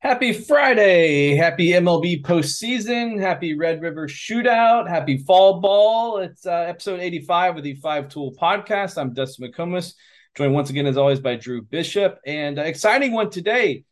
Happy Friday. Happy MLB postseason. Happy Red River Shootout. Happy Fall Ball. It's uh, episode 85 of the Five Tool Podcast. I'm Dustin McComas, joined once again, as always, by Drew Bishop. And uh, exciting one today.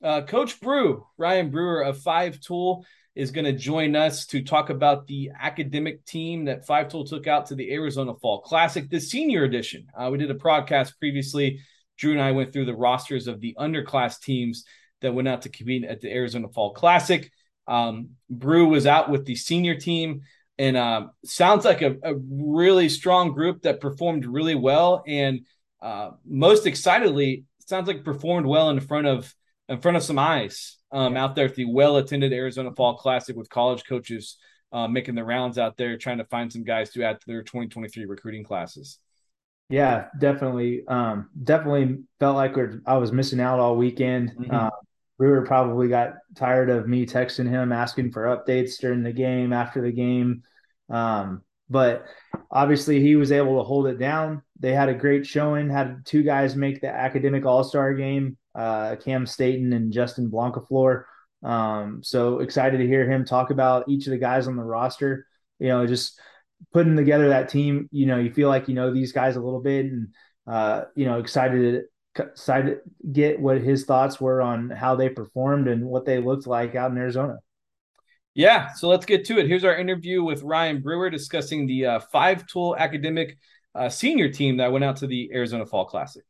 Uh, Coach Brew, Ryan Brewer of Five Tool, is going to join us to talk about the academic team that Five Tool took out to the Arizona Fall Classic, the senior edition. Uh, we did a broadcast previously. Drew and I went through the rosters of the underclass teams that went out to compete at the Arizona Fall Classic. Um, Brew was out with the senior team, and uh, sounds like a, a, really strong group that performed really well. And uh, most excitedly, sounds like performed well in front of in front of some eyes um, out there at the well attended Arizona Fall Classic with college coaches uh, making the rounds out there, trying to find some guys to add to their 2023 recruiting classes. Yeah, definitely. Um, definitely felt like I was missing out all weekend. Mm-hmm. Uh, Brewer probably got tired of me texting him asking for updates during the game, after the game. Um, but obviously, he was able to hold it down. They had a great showing. Had two guys make the academic All Star game, uh, Cam Staten and Justin Blancaflor. Um, so excited to hear him talk about each of the guys on the roster. You know, just putting together that team. You know, you feel like you know these guys a little bit, and uh, you know, excited excited get what his thoughts were on how they performed and what they looked like out in Arizona. Yeah, so let's get to it. Here's our interview with Ryan Brewer discussing the uh, five tool academic uh, senior team that went out to the Arizona Fall Classic.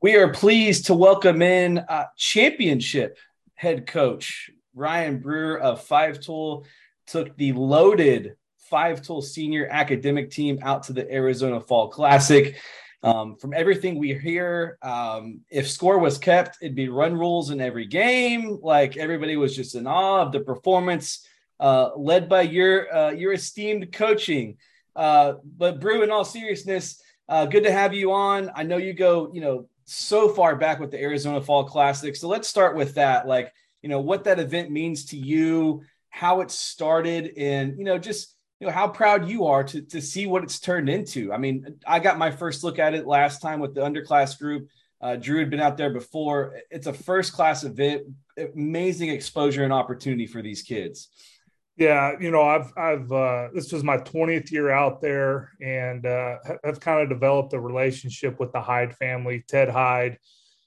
We are pleased to welcome in uh, championship head coach Ryan Brewer of Five Tool. Took the loaded Five Tool senior academic team out to the Arizona Fall Classic. Um, from everything we hear, um, if score was kept, it'd be run rules in every game. Like everybody was just in awe of the performance, uh, led by your uh, your esteemed coaching. Uh, but Brew, in all seriousness, uh, good to have you on. I know you go, you know, so far back with the Arizona Fall Classic. So let's start with that. Like, you know, what that event means to you, how it started, and you know, just you know how proud you are to to see what it's turned into. I mean, I got my first look at it last time with the underclass group. Uh, Drew had been out there before. It's a first class event, amazing exposure and opportunity for these kids. Yeah, you know, I've I've uh, this was my 20th year out there, and uh, have kind of developed a relationship with the Hyde family. Ted Hyde,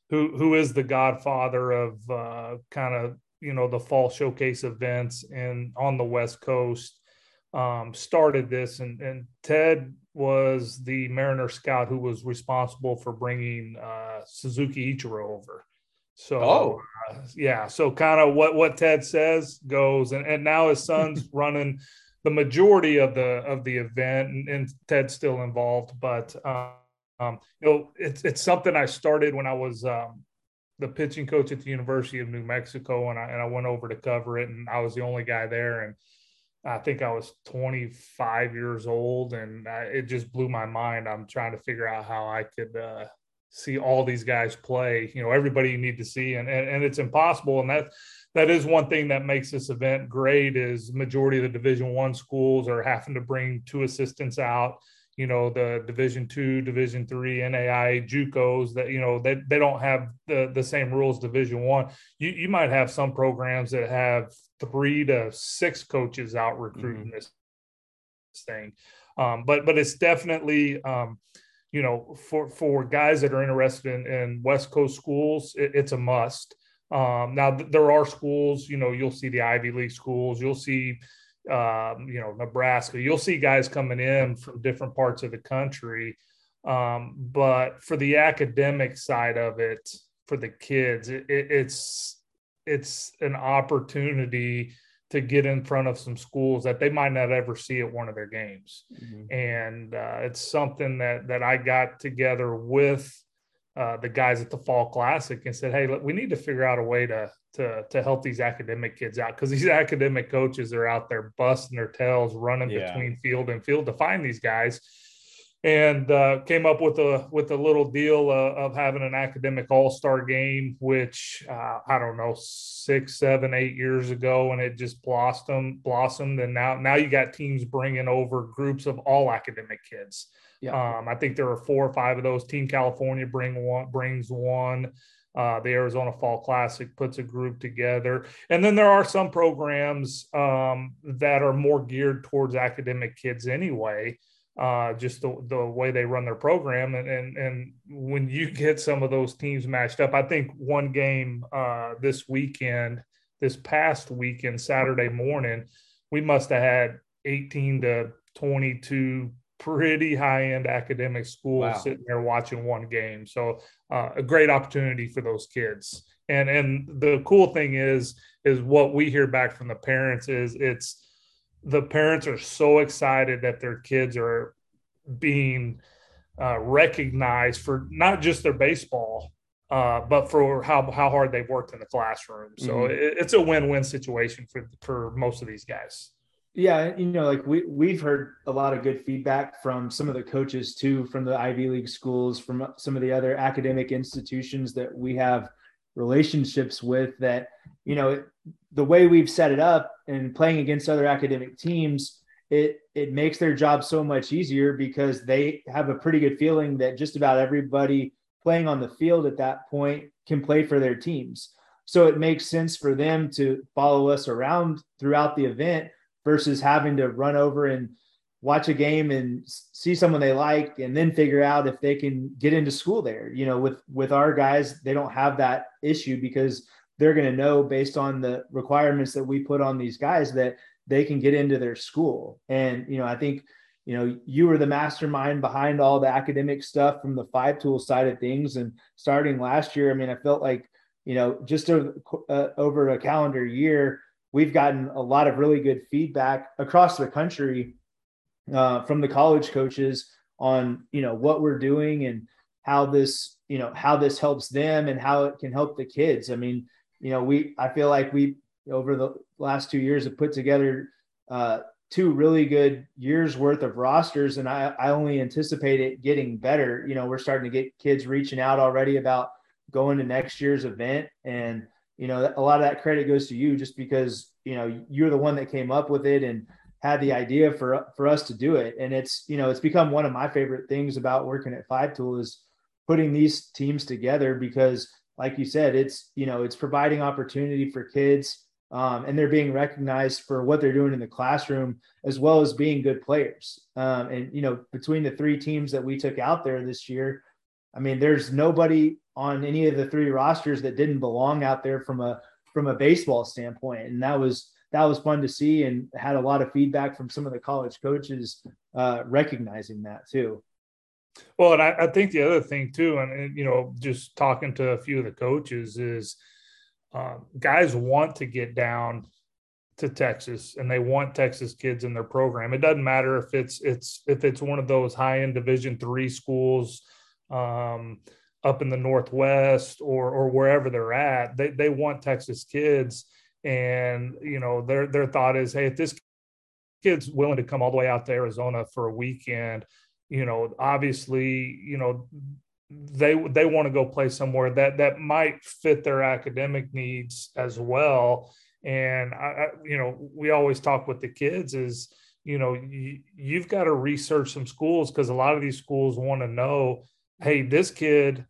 who who is the godfather of uh, kind of you know the fall showcase events and on the West Coast um, started this, and, and Ted was the Mariner scout who was responsible for bringing uh, Suzuki Ichiro over. So, oh. uh, yeah, so kind of what what Ted says goes, and, and now his son's running the majority of the of the event, and, and Ted's still involved. But um, um, you know, it's it's something I started when I was um, the pitching coach at the University of New Mexico, and I and I went over to cover it, and I was the only guy there, and I think I was 25 years old, and I, it just blew my mind. I'm trying to figure out how I could uh, see all these guys play. You know, everybody you need to see, and, and and it's impossible. And that that is one thing that makes this event great. Is majority of the Division One schools are having to bring two assistants out you know the division two division three nai jucos that you know they, they don't have the the same rules division one. You you might have some programs that have three to six coaches out recruiting mm-hmm. this thing. Um, but but it's definitely um, you know for for guys that are interested in, in west coast schools it, it's a must. Um, now th- there are schools you know you'll see the ivy league schools you'll see um, you know, Nebraska. You'll see guys coming in from different parts of the country. Um, but for the academic side of it, for the kids, it, it, it's it's an opportunity to get in front of some schools that they might not ever see at one of their games, mm-hmm. and uh, it's something that that I got together with uh, the guys at the Fall Classic and said, "Hey, look, we need to figure out a way to to to help these academic kids out because these academic coaches are out there busting their tails, running yeah. between field and field to find these guys." And uh, came up with a with a little deal uh, of having an academic all star game, which uh, I don't know six, seven, eight years ago, and it just blossomed, blossomed, and now now you got teams bringing over groups of all academic kids. Yeah. Um, I think there are four or five of those. Team California bring one brings one. Uh, the Arizona Fall Classic puts a group together. And then there are some programs um, that are more geared towards academic kids anyway, uh, just the, the way they run their program. And, and, and when you get some of those teams matched up, I think one game uh, this weekend, this past weekend, Saturday morning, we must have had 18 to 22 pretty high end academic school wow. sitting there watching one game. So uh, a great opportunity for those kids. And and the cool thing is is what we hear back from the parents is it's the parents are so excited that their kids are being uh, recognized for not just their baseball, uh, but for how how hard they've worked in the classroom. So mm-hmm. it, it's a win win situation for for most of these guys. Yeah, you know, like we we've heard a lot of good feedback from some of the coaches too, from the Ivy League schools, from some of the other academic institutions that we have relationships with. That you know, the way we've set it up and playing against other academic teams, it it makes their job so much easier because they have a pretty good feeling that just about everybody playing on the field at that point can play for their teams. So it makes sense for them to follow us around throughout the event versus having to run over and watch a game and see someone they like and then figure out if they can get into school there. You know with with our guys they don't have that issue because they're going to know based on the requirements that we put on these guys that they can get into their school. And you know i think you know you were the mastermind behind all the academic stuff from the five tool side of things. And starting last year i mean i felt like you know just over, uh, over a calendar year we've gotten a lot of really good feedback across the country uh, from the college coaches on you know what we're doing and how this you know how this helps them and how it can help the kids. I mean you know we i feel like we over the last two years have put together uh, two really good years worth of rosters and I, I only anticipate it getting better. You know we're starting to get kids reaching out already about going to next year's event and you know a lot of that credit goes to you just because you know you're the one that came up with it and had the idea for for us to do it. And it's you know it's become one of my favorite things about working at five tool is putting these teams together because like you said it's you know it's providing opportunity for kids um, and they're being recognized for what they're doing in the classroom as well as being good players. Um, and you know between the three teams that we took out there this year i mean there's nobody on any of the three rosters that didn't belong out there from a from a baseball standpoint, and that was that was fun to see, and had a lot of feedback from some of the college coaches uh, recognizing that too. Well, and I, I, think the other thing too, and, and, you know, just talking to a few of the coaches is uh, guys want to get down to Texas and they want Texas kids in their program. It doesn't matter if it's it's if it's one of those high end Division three schools. Um, up in the northwest or or wherever they're at they they want texas kids. And you know their their thought is hey if this kid's willing to come all the way out to arizona for a weekend you know obviously you know they they want to go play somewhere that that might fit their academic needs as well. And I, I you know we always talk with the kids is you know you, you've got to research some schools because a lot of these schools want to know hey this kid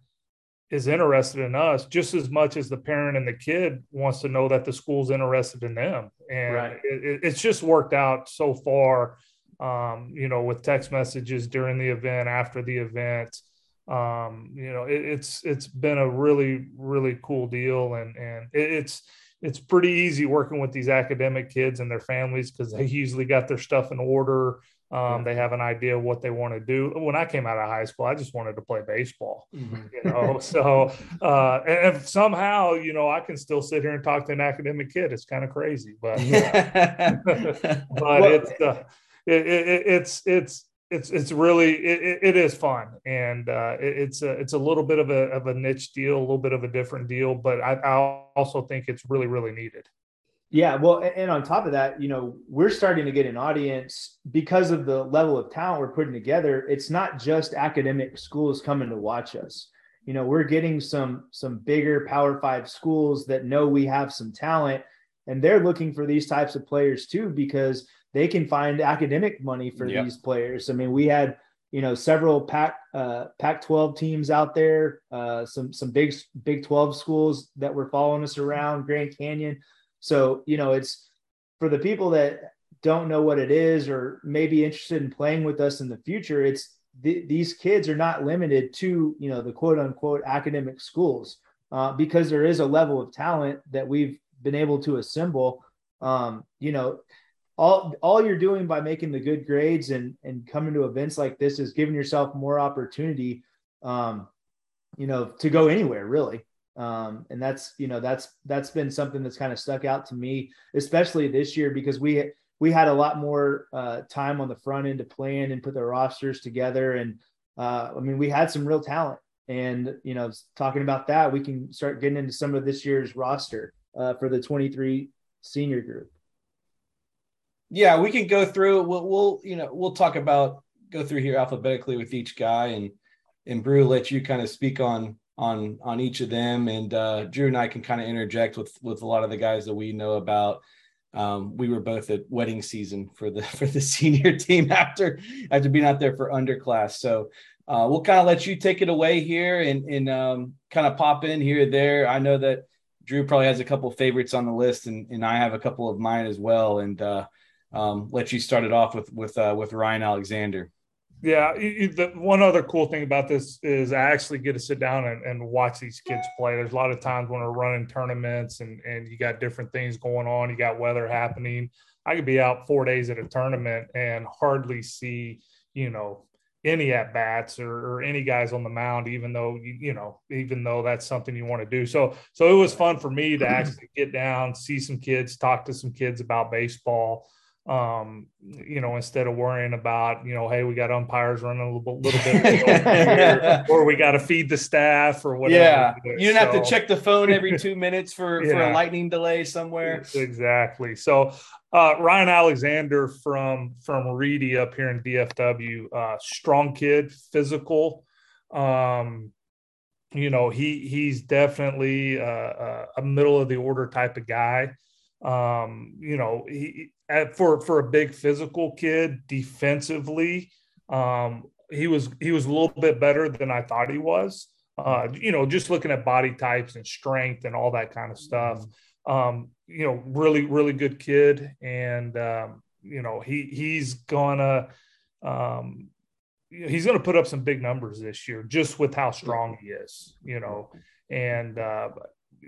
is interested in us just as much as the parent and the kid wants to know that the school's interested in them. And right. it, it's just worked out so far um, you know with text messages during the event after the event. Um, you know it, it's it's been a really really cool deal. And and it, it's it's pretty easy working with these academic kids and their families because they usually got their stuff in order um, they have an idea of what they want to do. When I came out of high school, I just wanted to play baseball, mm-hmm. you know. so, uh, and somehow, you know, I can still sit here and talk to an academic kid. It's kind of crazy, but, uh, but well, it's uh, it, it, it's it's it's it's really it, it is fun, and uh, it's a it's a little bit of a of a niche deal, a little bit of a different deal, but I, I also think it's really really needed. Yeah, well, and on top of that, you know, we're starting to get an audience because of the level of talent we're putting together. It's not just academic schools coming to watch us. You know, we're getting some some bigger Power 5 schools that know we have some talent and they're looking for these types of players too because they can find academic money for yep. these players. I mean, we had you know several Pac uh, Pac-12 teams out there, uh, some some big Big 12 schools that were following us around Grand Canyon. So you know it's for the people that don't know what it is or may be interested in playing with us in the future. It's th- these kids are not limited to you know the quote unquote academic schools uh, because there is a level of talent that we've been able to assemble. Um, you know, all all you're doing by making the good grades and and coming to events like this is giving yourself more opportunity um, you know to go anywhere really um, and that's you know that's that's been something that's kind of stuck out to me especially this year because we we had a lot more uh, time on the front end to plan and put the rosters together and uh, i mean we had some real talent and you know talking about that we can start getting into some of this year's roster uh, for the 23 senior group yeah, we can go through. We'll, we'll, you know, we'll talk about go through here alphabetically with each guy, and and Brew let you kind of speak on on on each of them, and uh, Drew and I can kind of interject with with a lot of the guys that we know about. Um, we were both at wedding season for the for the senior team after after being out there for underclass. So uh, we'll kind of let you take it away here and and um, kind of pop in here there. I know that Drew probably has a couple favorites on the list, and and I have a couple of mine as well. And uh, um, let you start it off with with uh, with Ryan Alexander. Yeah, the one other cool thing about this is I actually get to sit down and, and, watch these kids play. There's a lot of times when we're running tournaments and and you got different things going on, you got weather happening. I could be out four days at a tournament and hardly see, you know, any at bats or, or, any guys on the mound, even though you, you know, even though that's something you want to do. So, so it was fun for me to actually get down, see some kids, talk to some kids about baseball um, you know, instead of worrying about, you know, hey, we got umpires running a little, little bit, or we got to feed the staff or whatever. Yeah, you didn't so, have to check the phone every two minutes for yeah. for a lightning delay somewhere. Exactly. So, uh, Ryan Alexander from from Reedy up here in DFW, uh, strong kid, physical. Um, you know, he he's definitely uh, a middle of the order type of guy. Um, you know, he for for a big physical kid defensively, um, he was he was a little bit better than I thought he was. Uh, you know, just looking at body types and strength and all that kind of stuff. Um, you know, really really good kid, and um, you know he he's gonna um, he's gonna put up some big numbers this year just with how strong he is. You know, and uh,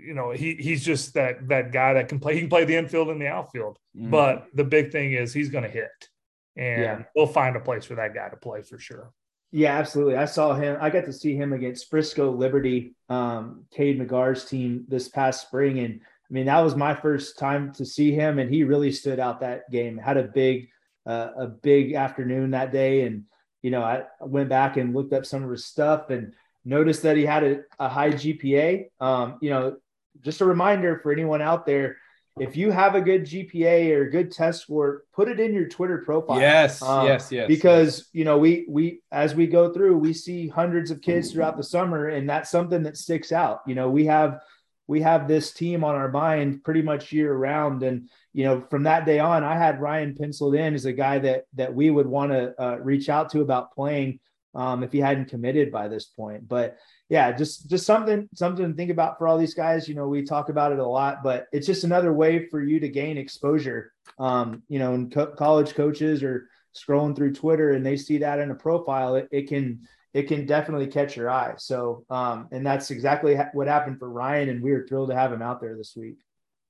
you know he he's just that that guy that can play he can play the infield and the outfield. Mm-hmm. but the big thing is he's going to hit and yeah. we'll find a place for that guy to play for sure. Yeah absolutely. I saw him i got to see him against frisco liberty um cade mcgar's team this past spring. And i mean that was my first time to see him and he really stood out that game. Had a big uh, a big afternoon that day. And you know I went back and looked up some of his stuff and noticed that he had a, a high GPA. Um, you know, just a reminder for anyone out there if you have a good GPA or a good test score, put it in your Twitter profile. Yes, um, yes, yes. Because yes. you know, we we as we go through, we see hundreds of kids throughout the summer, and that's something that sticks out. You know, we have we have this team on our mind pretty much year round, and you know, from that day on, I had Ryan penciled in as a guy that that we would want to uh, reach out to about playing um, if he hadn't committed by this point. But yeah, just just something something to think about for all these guys. You know, we talk about it a lot, but it's just another way for you to gain exposure. Um, you know, and co- college coaches are scrolling through Twitter and they see that in a profile, it, it can it can definitely catch your eye. So, um, and that's exactly ha- what happened for Ryan, and we were thrilled to have him out there this week.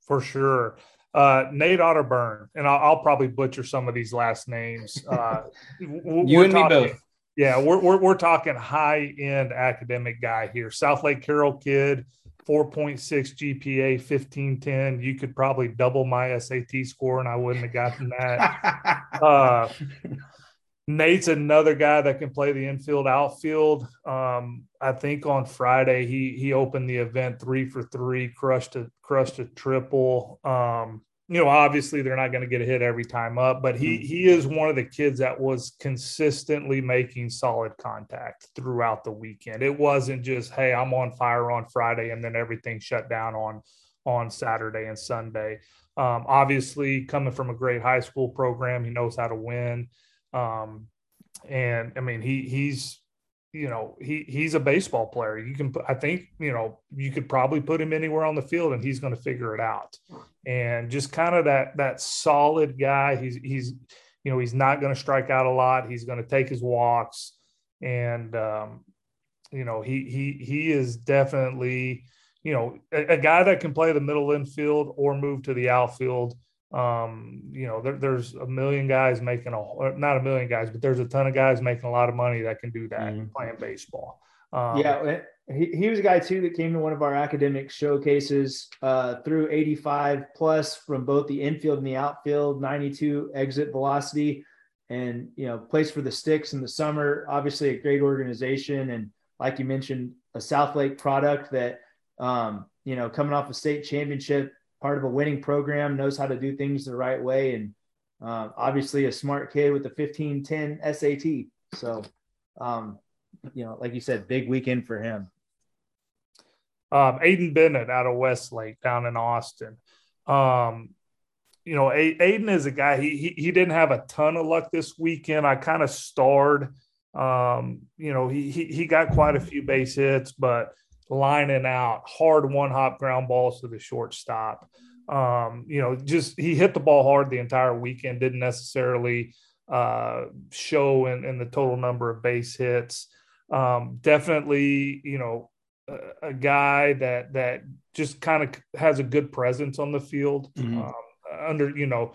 For sure. Uh, Nate Otterburn, and I'll, I'll, probably butcher some of these last names. Uh, you and talking, me both. Yeah, we're, we're, we're talking high end academic guy here. Southlake Carroll kid, 4.6 GPA, 1510. You could probably double my SAT score and I wouldn't have gotten that. uh, Nate's another guy that can play the infield, outfield. Um, I think on Friday he he opened the event three for three, crushed a crushed a triple. Um, you know, obviously they're not going to get a hit every time up, but he mm-hmm. he is one of the kids that was consistently making solid contact throughout the weekend. It wasn't just, hey, I'm on fire on Friday and then everything shut down on on Saturday and Sunday. Um, obviously, coming from a great high school program, he knows how to win. Um, and I mean he he's you know he he's a baseball player. You can I think you know you could probably put him anywhere on the field and he's going to figure it out. And just kind of that that solid guy. He's he's you know he's not going to strike out a lot. He's going to take his walks and um, you know he he he is definitely you know a, a, guy that can play the middle infield or move to the outfield um, you know, there, there's a million guys making a not a million guys, but there's a ton of guys making a lot of money that can do that mm-hmm. playing baseball. Um, yeah, he, he was a guy too that came to one of our academic showcases uh, through 85 plus from both the infield and the outfield, 92 exit velocity, and you know plays for the Sticks in the summer. Obviously, a great organization, and like you mentioned, a south lake product that um, you know coming off a state championship part of a winning program, knows how to do things the right way, and uh, obviously a smart kid with the 1510 SAT. So, um, you know, like you said, big weekend for him. Um, Aiden Bennett out of Westlake down in Austin. Um, you know, a- Aiden is a guy. He, he he didn't have a ton of luck this weekend. I kind of starred. Um, you know, he, he he got quite a few base hits, but lining out hard one hop ground balls to the shortstop. Um, you know, just he hit the ball hard the entire weekend, didn't necessarily uh, show in, in, the total number of base hits. Um, definitely, you know, a, a, guy that that just kind of has a good presence on the field. Mm-hmm. Um, under you know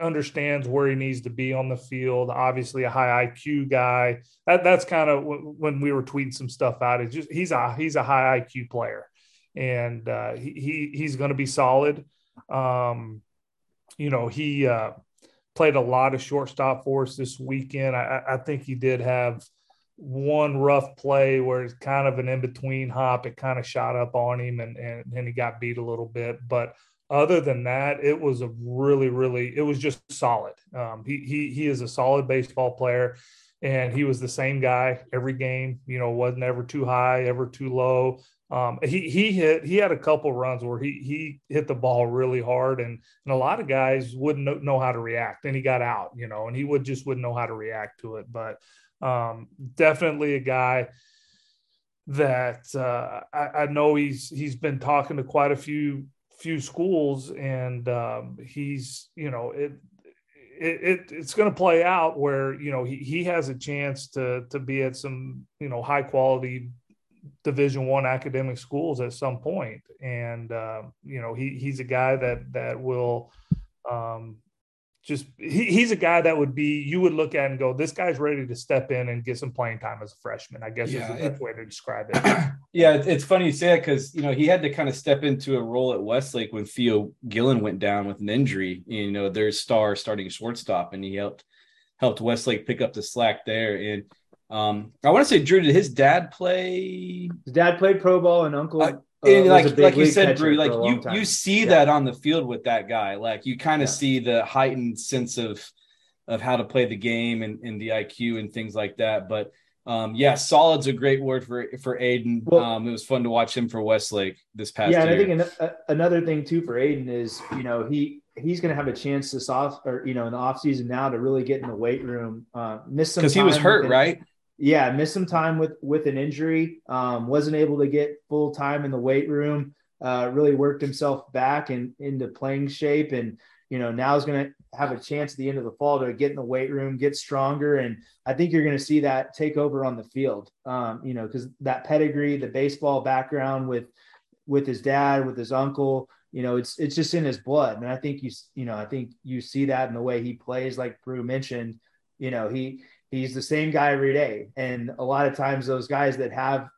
understands where he needs to be on the field. Obviously, a high IQ guy. That that's kind of w- when we were tweeting some stuff out. It's just he's a he's a high IQ player, and uh, he, he he's going to be solid. Um, you know, he uh, played a lot of shortstop for us this weekend. I, I think he did have one rough play where it's kind of an in between hop. It kind of shot up on him, and and, and he got beat a little bit, but other than that, it was a really, really, it was just solid. Um, he he he is a solid baseball player, and he was the same guy every game. You know, wasn't ever too high, ever too low. Um, he he hit he had a couple runs where he he hit the ball really hard, and and a lot of guys wouldn't know, how to react, and he got out. You know, and he would just wouldn't know how to react to it. But um, definitely a guy that uh, I, I know he's he's been talking to quite a few few schools, and um, he's you know it. It, it, it's going to play out where you know he, he has a chance to to be at some you know high quality division one academic schools at some point and uh, you know he he's a guy that that will um, just he, he's a guy that would be you would look at and go, this guy's ready to step in and get some playing time as a freshman. I guess yeah, is the best way to describe it. yeah, it's funny you say that because you know he had to kind of step into a role at Westlake when Theo Gillen went down with an injury. You know, their star starting shortstop, and he helped helped Westlake pick up the slack there. And um, I want to say, Drew, did his dad play? His dad played pro ball, and uncle. Uh, uh, and like like you said, Drew, like you time. you see yeah. that on the field with that guy. Like you kind of yeah. see the heightened sense of of how to play the game and, and the IQ and things like that. But um, yeah, solid's a great word for for Aiden. Well, um, it was fun to watch him for Westlake this past yeah, year. Yeah, and I think an, another thing too for Aiden is you know he he's going to have a chance this off or you know in the off season now to really get in the weight room. Uh, miss some because he was hurt, right? Yeah, missed some time with with an injury. Um, wasn't able to get full time in the weight room. Uh, really worked himself back and into playing shape, and you know now is going to have a chance at the end of the fall to get in the weight room, get stronger, and I think you're going to see that take over on the field. Um, you know, because that pedigree, the baseball background with with his dad, with his uncle, you know, it's it's just in his blood, and I think you you know I think you see that in the way he plays, like Brew mentioned. You know, he he's the same guy every day. And a lot of times, those guys that have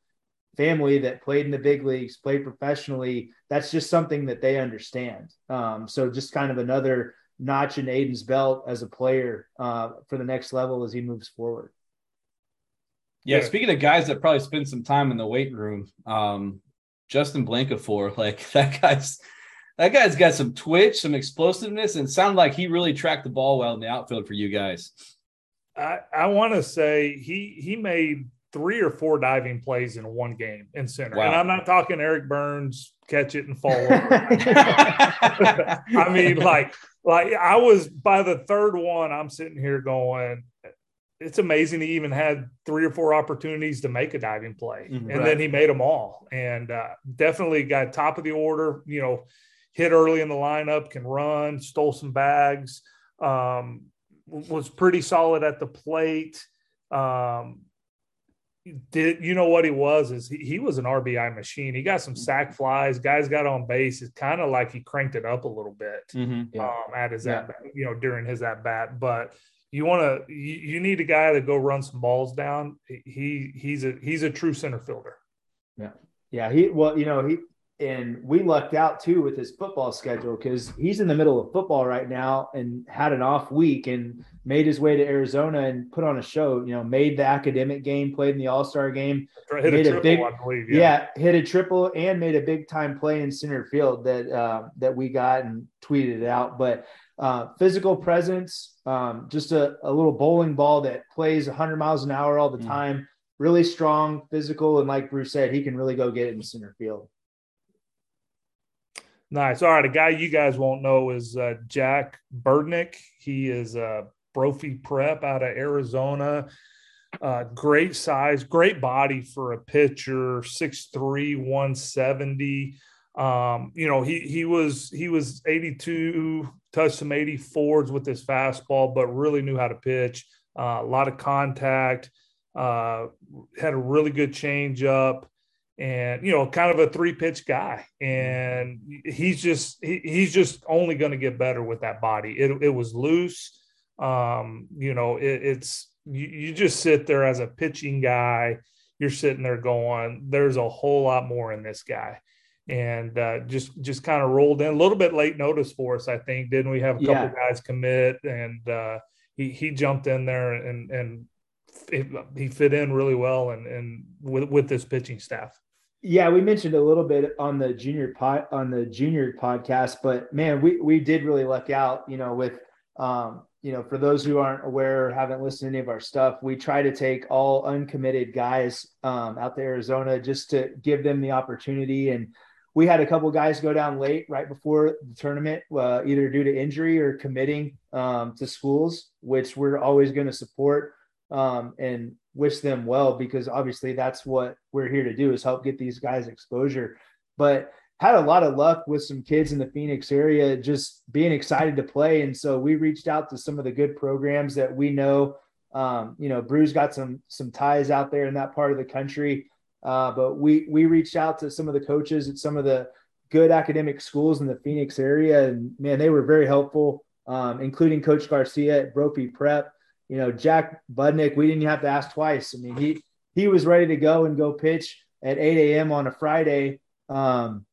family that played in the big leagues, played professionally, that's just something that they understand. Um, so, just kind of another notch in Aiden's belt as a player uh, for the next level as he moves forward. Yeah, speaking of guys that probably spend some time in the weight room, um, Justin Blancaflor, like that guy's that guy's got some twitch, some explosiveness, and sounded like he really tracked the ball well in the outfield for you guys. I, I want to say he he made three or four diving plays in one game in center. Wow. And I'm not talking Eric Byrnes catch it and fall over. I mean, like, like I was by the third one, I'm sitting here going, it's amazing he even had three or four opportunities to make a diving play, mm-hmm. and right. then he made them all. And uh, definitely got top of the order. You know, hit early in the lineup, can run, stole some bags, um, was pretty solid at the plate. Um, did you know what he was? Is he, he was an RBI machine. He got some sac flies. Guys got on base. It's kind of like he cranked it up a little bit mm-hmm. yeah. um, at his yeah. at you know during his at bat. But you want to you, you, need a guy to go run some balls down. He he's a he's a true center fielder. Yeah, yeah. He well, you know he and we lucked out too with his football schedule because he's in the middle of football right now and had an off week and made his way to Arizona and put on a show. You know, made the academic game, played in the All Star game, hit made a, triple, a big, believe, yeah. yeah. hit a triple and made a big time play in center field that uh, that we got and tweeted it out. But uh, physical presence, um, just a, a, little bowling ball that plays 100 miles an hour all the mm. time. Really strong, physical, and like Brew's said, he can really go get it in center field. Nice. All right. A guy you guys won't know is uh, Jack Berdnick. He is a Brophy prep out of Arizona. Uh, great size, great body for a pitcher, 6'3, 170. Um, you know, he he was he was 82, touched some 84s with his fastball, but really knew how to pitch. Uh, a lot of contact, uh, had a really good changeup and you know kind of a three pitch guy and he's just he, he's just only going to get better with that body. It, it was loose. Um you know it, it's you, you just sit there as a pitching guy. You're sitting there going there's a whole lot more in this guy. And uh, just just kind of rolled in. A little bit late notice for us i think didn't we? Have a couple yeah. guys commit and uh, he he jumped in there and and he fit in really well and and with with this pitching staff yeah, we mentioned a little bit on the junior pod on the junior podcast, but man, we we did really luck out, you know, with um, you know, for those who aren't aware or haven't listened to any of our stuff, we try to take all uncommitted guys um, out to Arizona just to give them the opportunity. And we had a couple guys go down late right before the tournament, uh, either due to injury or committing um, to schools, which we're always going to support um, and wish them well because obviously that's what we're here to do is help get these guys exposure. But had a lot of luck with some kids in the Phoenix area just being excited to play. And so we reached out to some of the good programs that we know. Um, you know, Brew's got some some ties out there in that part of the country. Uh, but we we reached out to some of the coaches at some of the good academic schools in the Phoenix area, and man, they were very helpful, um, including Coach Garcia at Brophy Prep you know, Jack Budnick, we didn't have to ask twice. I mean, he he was ready to go and go pitch at 8 a.m. on a Friday um,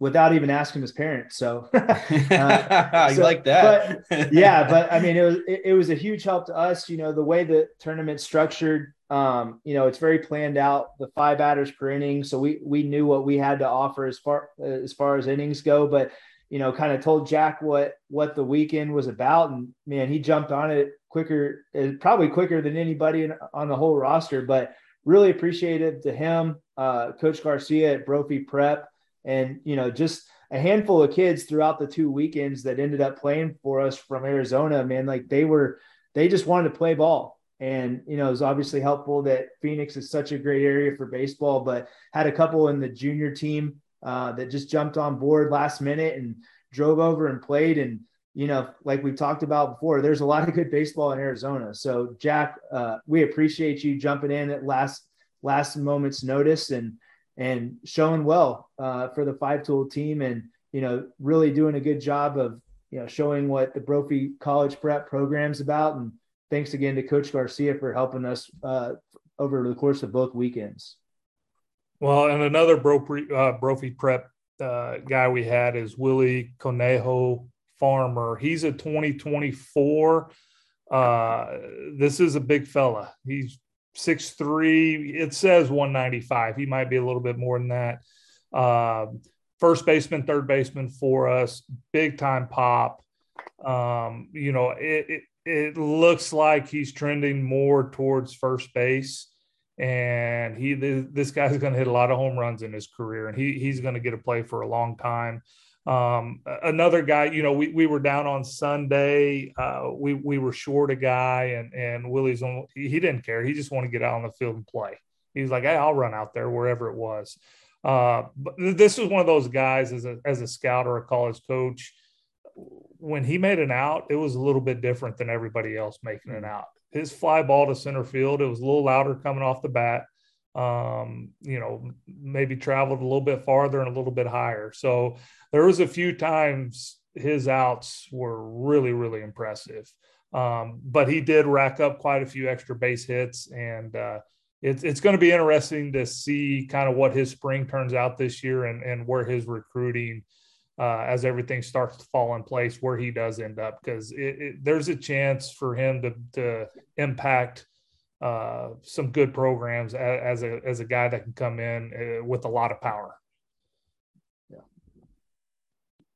without even asking his parents. So, uh, so like that. but, yeah, but I mean, it was it, it, was a huge help to us. You know, the way the tournament's structured. Um, you know, it's very planned out. The five batters per inning, so we we knew what we had to offer as far as far as innings go. But you know, kind of told Jack what what the weekend was about, and man, he jumped on it quicker, uh, probably quicker than anybody in, on the whole roster. But really appreciated to him, uh, Coach Garcia at Brophy Prep, and you know, just a handful of kids throughout the two weekends that ended up playing for us from Arizona. Man, like they were, they just wanted to play ball. And you know, it was obviously helpful that Phoenix is such a great area for baseball, but had a couple in the junior team uh, that just jumped on board last minute and drove over and played. And, you know, like we talked about before, there's a lot of good baseball in Arizona. So, Jack, uh, we appreciate you jumping in at last last moment's notice and and showing well uh, for the five tool team and you know really doing a good job of you know showing what the Brophy College Prep program's about. And thanks again to Coach Garcia for helping us uh, over the course of both weekends. Well, and another Brophy, uh, Brophy prep uh, guy we had is Willie Conejo Farmer. He's a 2024. Uh, this is a big fella. He's six three. It says 195. He might be a little bit more than that. Uh, first baseman, third baseman for us. Big time pop. Um, you know, it, it, it looks like he's trending more towards first base and he this guy's going to hit a lot of home runs in his career and he he's going to get a play for a long time Um, another guy, you know, we, we were down on Sunday. Uh, we we were short a guy, and and Willie's on. He didn't care. He just wanted to get out on the field and play. He's like, hey, I'll run out there wherever it was. Uh, but this was one of those guys as a as a scout or a college coach. When he made an out, it was a little bit different than everybody else making an out. His fly ball to center field, it was a little louder coming off the bat. Um, you know, maybe traveled a little bit farther and a little bit higher. So there was a few times his outs were really, really impressive. Um, but he did rack up quite a few extra base hits and uh, it's it's going to be interesting to see kind of what his spring turns out this year and and where his recruiting uh, as everything starts to fall in place where he does end up because there's a chance for him to to impact uh, some good programs as, as, a as a guy that can come in uh, with a lot of power yeah,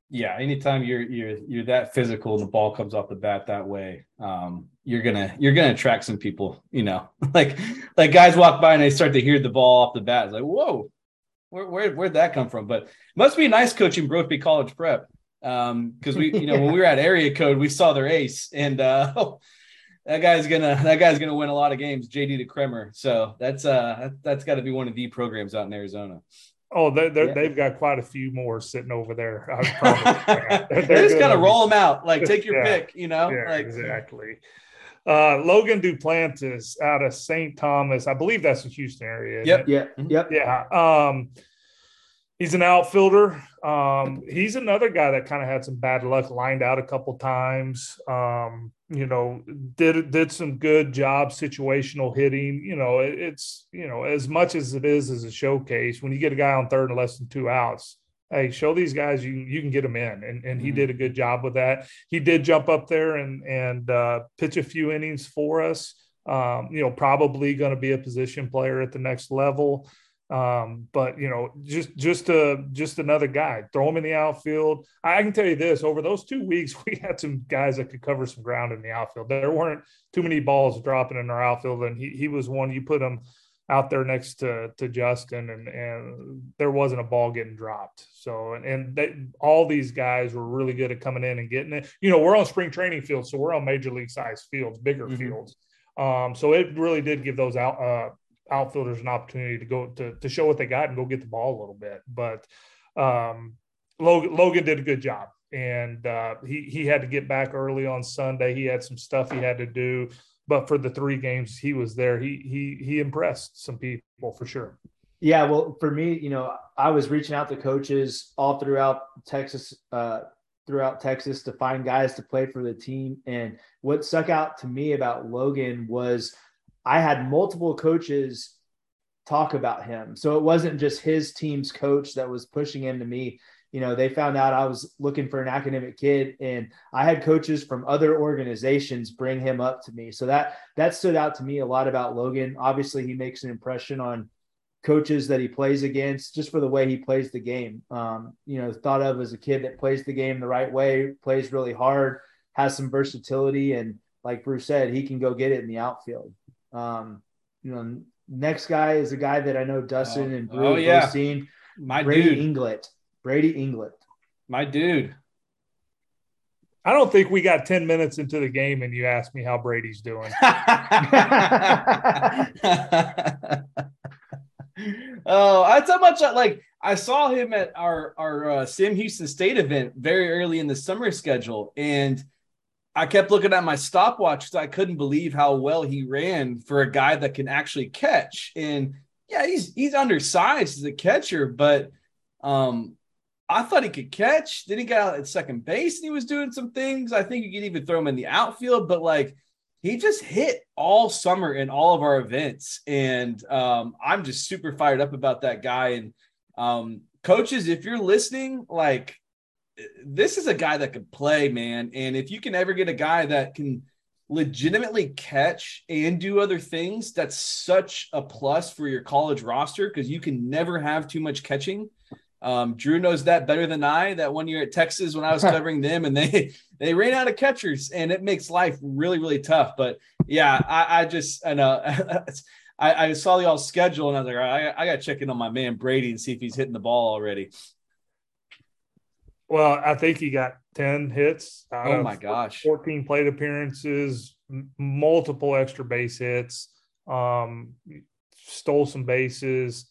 Yeah. anytime you're you're you're that physical and the ball comes off the bat that way, um, you're gonna you're gonna attract some people. You know, like like guys walk by and they start to hear the ball off the bat. It's like, whoa, where where where'd that come from? But must be nice coaching Brophy College Prep. Um, because we, you know, when we were at area code, we saw their ace, and uh that guy's gonna that guy's gonna win a lot of games, JD DeCremer. So that's uh that's got to be one of the programs out in Arizona. Oh, they yeah. they've got quite a few more sitting over there. i they're, they're just gotta roll them out. Like take your yeah. pick, you know. Yeah, like, exactly. Uh, Logan Duplantis out of St. Thomas, I believe that's the Houston area. Yep, yeah, yep, yeah. Um, he's an outfielder. Um, he's another guy that kind of had some bad luck, lined out a couple times. Um, you know, did did some good job situational hitting. You know, it, it's you know as much as it is as a showcase. When you get a guy on third and less than two outs, hey, show these guys you you can get them in, and and he mm-hmm. did a good job with that. He did jump up there and and uh, pitch a few innings for us. Um, you know, probably going to be a position player at the next level. Um, but you know, just just a just another guy. Throw him in the outfield. I can tell you this: over those two weeks, we had some guys that could cover some ground in the outfield. There weren't too many balls dropping in our outfield, and he he was one. You put him out there next to to Justin, and and there wasn't a ball getting dropped. So and and they, all these guys were really good at coming in and getting it. You know, we're on spring training fields, so we're on major league size fields, bigger mm-hmm. fields. Um, so it really did give those out uh, outfielders an opportunity to go to, to show what they got and go get the ball a little bit. But um, Logan, Logan did a good job. And uh, he, he had to get back early on Sunday. He had some stuff he had to do. But for the three games he was there, he he he impressed some people for sure. Yeah, well, for me, you know, I was reaching out to coaches all throughout Texas, uh, throughout Texas to find guys to play for the team. And what stuck out to me about Logan was I had multiple coaches talk about him. So it wasn't just his team's coach that was pushing him to me. You know, they found out I was looking for an academic kid and I had coaches from other organizations bring him up to me. So that that stood out to me a lot about Logan. Obviously, he makes an impression on coaches that he plays against just for the way he plays the game. Um, you know, thought of as a kid that plays the game the right way, plays really hard, has some versatility and like Brew's said, he can go get it in the outfield. Um, you know, next guy is a guy that I know Dustin oh, and Brew's oh, yeah. seen. My Brady dude. Inglet. Brady England. My dude. I don't think we got 10 minutes into the game and you asked me how Brady's doing. oh, that's how much I, like I saw him at our our uh, Sam Houston State event very early in the summer schedule, and I kept looking at my stopwatch because I couldn't believe how well he ran for a guy that can actually catch. And yeah, he's he's undersized as a catcher, but um, I thought he could catch. Then he got out at second base and he was doing some things. I think you could even throw him in the outfield, but like he just hit all summer in all of our events. And um, I'm just super fired up about that guy. And um, coaches, if you're listening, like this is a guy that could play, man. And if you can ever get a guy that can legitimately catch and do other things, that's such a plus for your college roster because you can never have too much catching. Um, Drew knows that better than I. That one year at Texas when I was covering them, and they they ran out of catchers, and it makes life really really tough. But yeah, I, I just I know. I, I saw y'all schedule and I was like, I, I got to check in on my man Brady and see if he's hitting the ball already. Well, I think he got 10 hits. oh my gosh. 14 plate appearances, m- multiple extra base hits, um, stole some bases.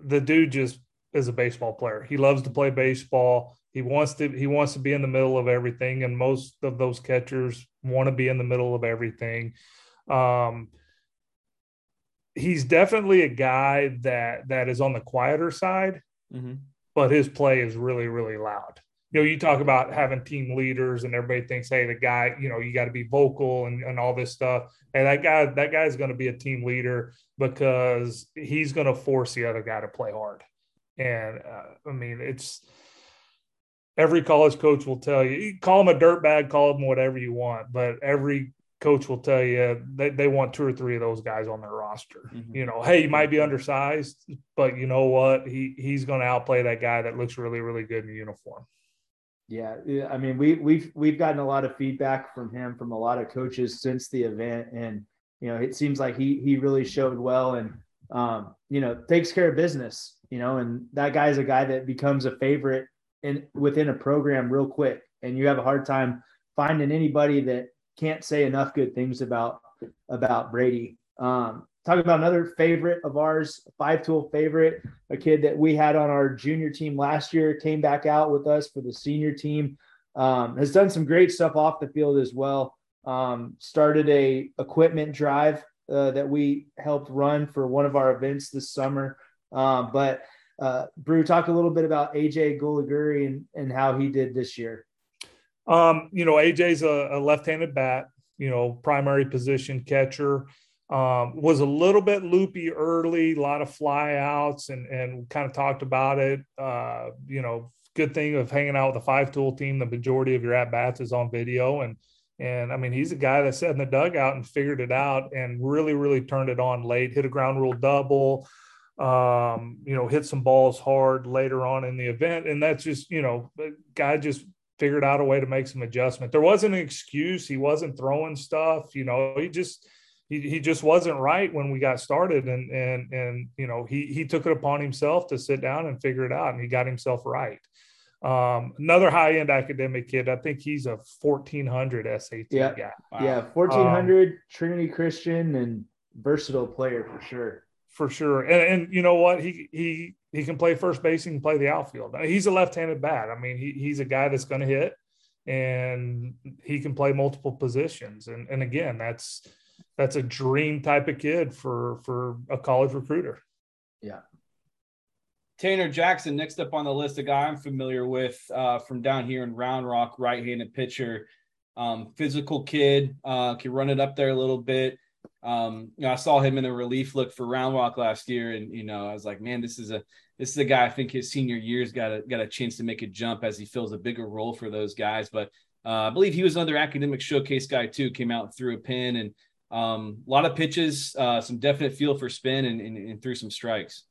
The dude just is a baseball player. He loves to play baseball. He wants to he wants to be in the middle of everything, and most of those catchers want to be in the middle of everything. Um, he's definitely a guy that that is on the quieter side, Mm-hmm. but his play is really really loud. You know, you talk about having team leaders, and everybody thinks, hey, the guy, you know, you got to be vocal and, and all this stuff. And that guy, that guy's going to be a team leader because he's going to force the other guy to play hard. And uh, I mean, it's every college coach will tell you, you call him a dirtbag, call him whatever you want, but every coach will tell you they, they want two or three of those guys on their roster. Mhm. You know, hey, you might be undersized, but you know what? He he's going to outplay that guy that looks really really good in uniform. Yeah, yeah, I mean, we we've we've gotten a lot of feedback from him from a lot of coaches since the event, and you know, it seems like he he really showed well, and um, you know, takes care of business, you know, and that guy's a guy that becomes a favorite in within a program real quick, and you have a hard time finding anybody that can't say enough good things about about Brady. Um, talk about another favorite of ours, five tool favorite, a kid that we had on our junior team last year, came back out with us for the senior team. Um, has done some great stuff off the field as well. Um, started a equipment drive uh, that we helped run for one of our events this summer. Um, but uh, Brew, talk a little bit about AJ Gulaguri and, and how he did this year. Um, you know, AJ's a, a left-handed bat, you know, primary position catcher. Um, was a little bit loopy early, a lot of flyouts, and and kind of talked about it. Uh, you know, good thing of hanging out with the five tool team. The majority of your at bats is on video, and and I mean he's a guy that sat in the dugout and figured it out, and really really turned it on late. Hit a ground rule double. Um, you know, hit some balls hard later on in the event, and that's just you know, the guy just figured out a way to make some adjustment. There wasn't an excuse. He wasn't throwing stuff. You know, he just he, he just wasn't right when we got started, and and and you know he he took it upon himself to sit down and figure it out, and he got himself right. Um, another high end academic kid. I think he's a fourteen hundred SAT Yeah. guy Wow. Yeah, fourteen hundred Trinity Christian and versatile player for sure. for sure. And and you know what? He he he can play first base. He can play the outfield. He's a left-handed bat. I mean, he, he's a guy that's going to hit, and he can play multiple positions. And and again, that's that's a dream type of kid for for a college recruiter. Tanner Jackson, next up on the list, a guy I'm familiar with uh, from down here in Round Rock, right-handed pitcher, um, physical kid, uh, can run it up there a little bit. Um, you know, I saw him in a relief look for Round Rock last year, and you know, I was like, man, this is a this is a guy. I think his senior year's got a got a chance to make a jump as he fills a bigger role for those guys. But uh, I believe he was another academic showcase guy too. Came out threw a pin and um, a lot of pitches, uh, some definite feel for spin, and, and, and threw some strikes.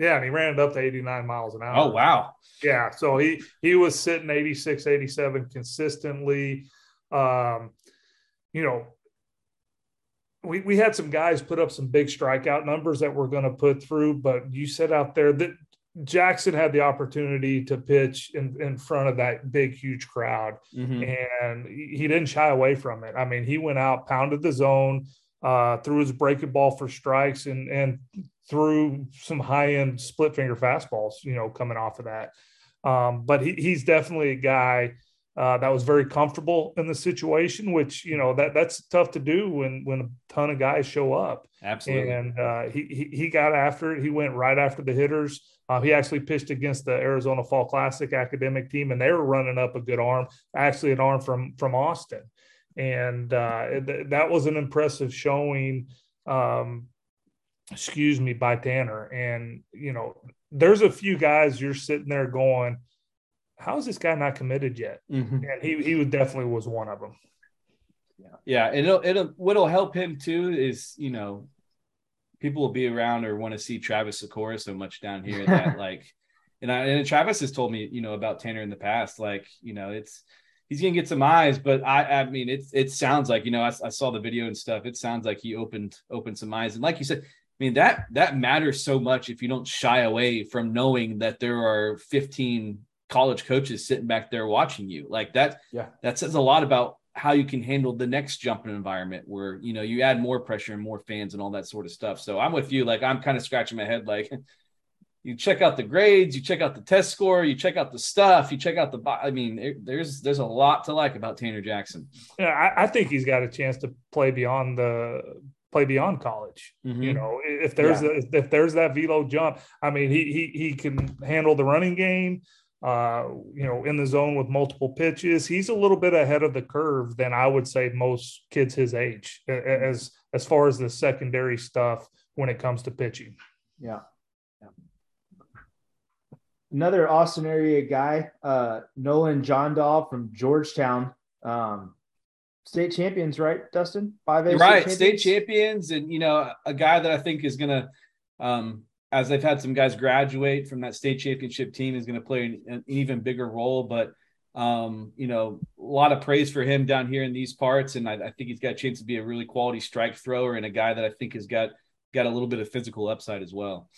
Yeah, and he ran it up to 89 miles an hour. Oh wow! Yeah, so he he was sitting 86, 87 consistently. Um, you know, we we had some guys put up some big strikeout numbers that we're going to put through, but you said out there that Jackson had the opportunity to pitch in, in front of that big, huge crowd, Mhm. and he didn't shy away from it. I mean, he went out, pounded the zone, uh, threw his breaking ball for strikes, and and threw some high end split finger fastballs. You know, coming off of that. Um, but he, he's definitely a guy uh, that was very comfortable in the situation, which you know that that's tough to do when when a ton of guys show up. Absolutely. And uh, he, he he got after it. He went right after the hitters. Uh, he actually pitched against the Arizona Fall Classic academic team, and they were running up a good arm, actually an arm from from Austin, and uh, th- that was an impressive showing. Um, excuse me, by Tanner. And you know, there's a few guys you're sitting there going, "How is this guy not committed yet?" Mhm. And he he definitely was one of them. Yeah, and it'll it'll what'll help him too is you know people will be around or want to see Travis Sykora so much down here that like and I and Travis has told me you know about Tanner in the past like you know it's he's gonna get some eyes but I I mean it's it sounds like you know I, I saw the video and stuff it sounds like he opened opened some eyes and like you said I mean that that matters so much if you don't shy away from knowing that there are 15 college coaches sitting back there watching you. Like that, yeah, that says a lot about how you can handle the next jumping environment where you know you add more pressure and more fans and all that sort of stuff. So I'm with you. Like I'm kind of scratching my head. Like you check out the grades, you check out the test score, you check out the stuff, you check out the. I mean, there's there's a lot to like about Tanner Jackson. Yeah, I, I think he's got a chance to play beyond the play beyond college. Mm-hmm. You know, if there's yeah. a, if there's that velo jump, I mean, he he he can handle the running game uh, you know, in the zone with multiple pitches. He's a little bit ahead of the curve than I would say most kids his age as as far as the secondary stuff when it comes to pitching. Yeah. Another Austin area guy, uh, Nolan Jondahl from Georgetown. Um, state champions, right, Dustin? Five A. Right, state champions? state champions, and you know, a guy that I think is gonna um, as they've had some guys graduate from that state championship team, is going to play an, an, even bigger role. But um, you know, a lot of praise for him down here in these parts, and I, I, think he's got a chance to be a really quality strike thrower and a guy that I think has got got a little bit of physical upside as well.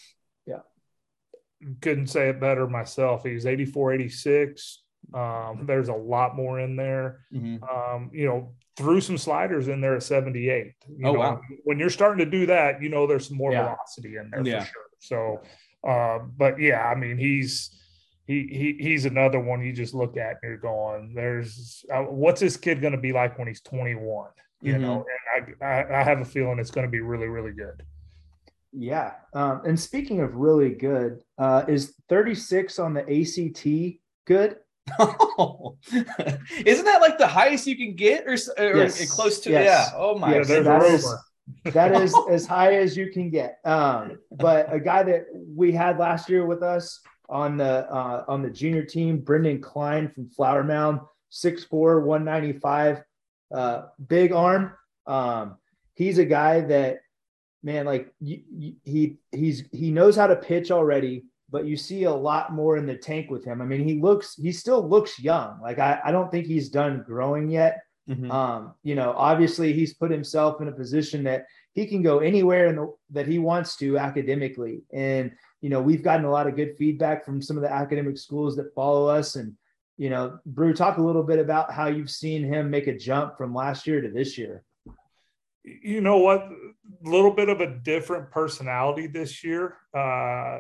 Yeah, couldn't say it better myself. He's 84, 86. Um, there's a lot more in there. Mm-hmm. Um, you know, threw some sliders in there at 78. You oh, know, wow. when you're starting to do that, you know there's some more yeah. velocity in there yeah. for sure. So, uh, but yeah, I mean, he's he, he he's another one you just look at and you're going, there's uh, what's this kid going to be like when he's 21? You mm-hmm. know, and I, I, I have a feeling it's going to be really really good. Yeah, um, and speaking of really good, uh, is 36 on the ACT good? Isn't that like the highest you can get, or, or yes. close to? Yes. Yeah. Oh my. Yes, that is, that is as high as you can get. Um, but a guy that we had last year with us on the uh, on the junior team, Brendan Klein from Flower Mound, 6'4", 195, uh, big arm. Um, he's a guy that, man, like he he's he knows how to pitch already, but you see a lot more in the tank with him. I mean, he looks he still looks young. Like I, I don't think he's done growing yet. Mm-hmm. Um, you know, obviously he's put himself in a position that he can go anywhere in the, that he wants to academically. And, you know, we've gotten a lot of good feedback from some of the academic schools that follow us. And, you know, Brew, talk a little bit about how you've seen him make a jump from last year to this year. You know what? A little bit of a different personality this year. Uh,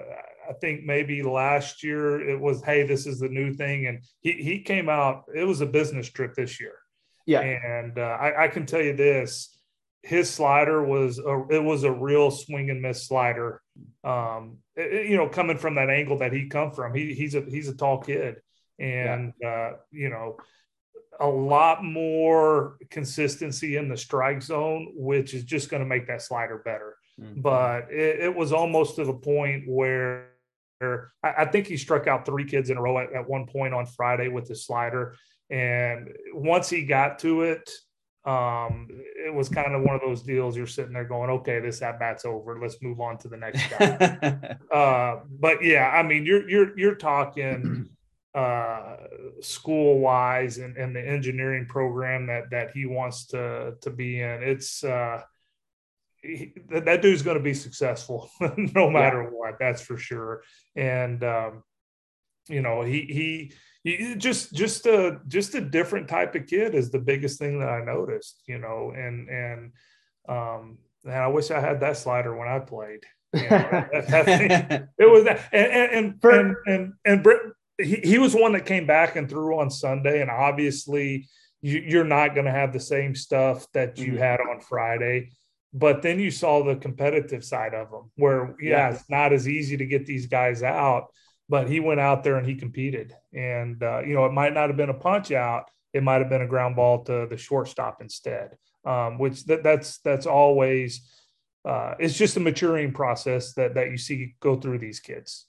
I think maybe last year it was, hey, this is the new thing. And he, he came out, it was a business trip this year. Yeah. And uh, I, I, can tell you this his slider was a, it was a real swing and miss slider. Um, it, you know, coming from that angle that he come from, he, he's a he's a tall kid, and yeah. uh, you know, a lot more consistency in the strike zone, which is just going to make that slider better. Mm-hmm. But it, it, was almost to the point where I, I, think he struck out three kids in a row at, at one point on Friday with his slider. And once he got to it, um, it was kind of one of those deals you're sitting there going, okay, this at bat's over. Let's move on to the next guy. uh, but yeah, I mean, you're you're you're talking uh, school wise and, and the engineering program that that he wants to to be in. It's uh, he, that dude's going to be successful no matter yeah. what. That's for sure. And um, you know, he he just just a just a different type of kid is the biggest thing that I noticed, you know, and and um and I wish I had that slider when I played. You know, that, that it was that, and and and and, and, and he, he was one that came back and threw on Sunday, and obviously you, are not going to have the same stuff that you mm-hmm. had on Friday. But then you saw the competitive side of them, where yeah, yeah, it's not as easy to get these guys out but he went out there and he competed. And, uh, you know, it might not have been a punch out. It might have been a ground ball to the shortstop instead, um, which that, that's, that's always, uh, it's just a maturing process that, that you see go through these kids.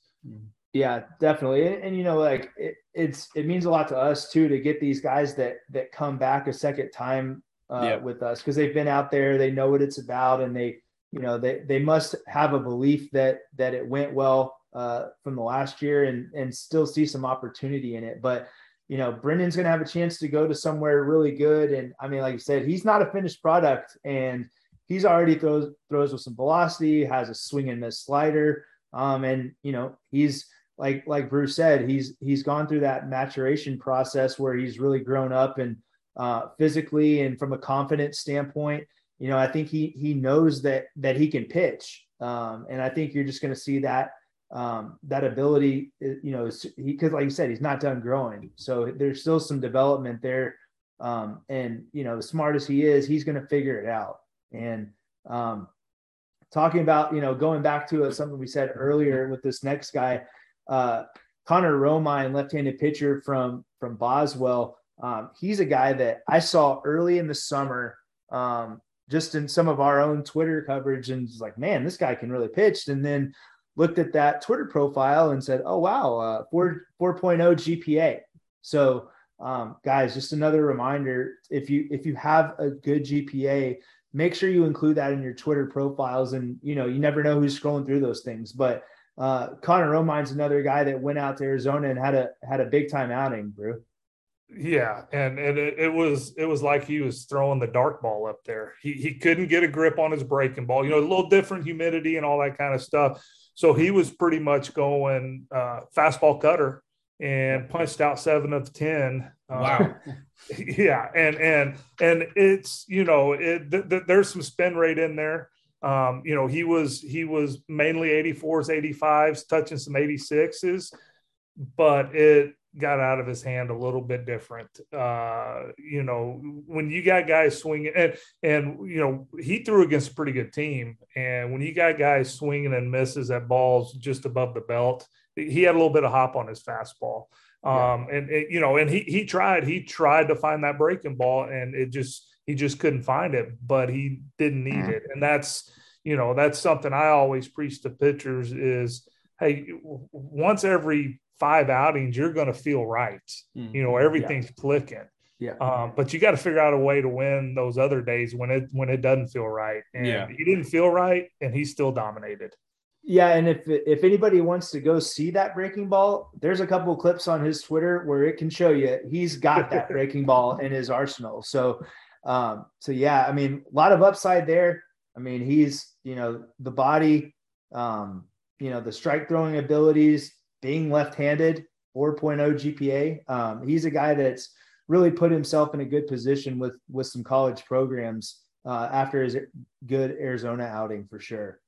Yeah, definitely. And, and you know, like it, it's, it means a lot to us too, to get these guys that, that come back a second time uh, with us because they've been out there, they know what it's about and they, you know, they, they must have a belief that, that it went well uh, from the last year and and still see some opportunity in it. But you know, Brendan's going to have a chance to go to somewhere really good. And I mean, like you said, he's not a finished product, and he's already throws throws with some velocity, has a swing and miss slider, um, and you know, he's like like Brew said, he's he's gone through that maturation process where he's really grown up and uh, physically and from a confidence standpoint. You know, I think he he knows that that he can pitch, um, and I think you're just going to see that um, that ability. You know, because like you said, he's not done growing, so there's still some development there. Um, and you know, as smart as he is, he's going to figure it out. And um, talking about you know going back to something we said earlier with this next guy uh, Connor Romine, left-handed pitcher from from Boswell. Um, he's a guy that I saw early in the summer, um, just in some of our own Twitter coverage, and was like, man, this guy can really pitch. And then looked at that Twitter profile and said, oh wow, uh, 4 4.0 GPA. So um, guys, just another reminder: if you if you have a good GPA, make sure you include that in your Twitter profiles. And you know, you never know who's scrolling through those things, but uh, Connor Romine's another guy that went out to Arizona and had a had a big time outing, bro. Yeah, and and it, it, was it was like he was throwing the dark ball up there. He he couldn't get a grip on his breaking ball. You know, a little different humidity and all that kind of stuff. So he was pretty much going uh, fastball cutter and punched out seven of ten. Uh, wow. yeah, and and and it's you know it, th- th- there's some spin rate in there. Um, you know, he was he was mainly 84s, 85s, touching some 86s, but it got out of his hand a little bit different. Uh, you know, when you got guys swinging and and you know he threw against a pretty good team, and when you got guys swinging and misses at balls just above the belt, he had a little bit of hop on his fastball. Um, yeah. and it, you know, and he he tried he tried to find that breaking ball, and it just he just couldn't find it, but he didn't need it. And that's, you know, that's something I always preach to pitchers is, hey, once every five outings, you're going to feel right. Mm-hmm. You know, everything's yeah. clicking. Yeah. Um, but you got to figure out a way to win those other days when it when it doesn't feel right. And yeah. he didn't feel right, and he still dominated. Yeah, and if if anybody wants to go see that breaking ball, there's a couple clips on his Twitter where it can show you he's got that breaking ball in his arsenal. So um, so yeah, I mean, a lot of upside there. I mean, he's you know the body, um, you know the strike throwing abilities, being left-handed, 4.0 GPA. Um, he's a guy that's really put himself in a good position with with some college programs uh, after his good Arizona outing for sure.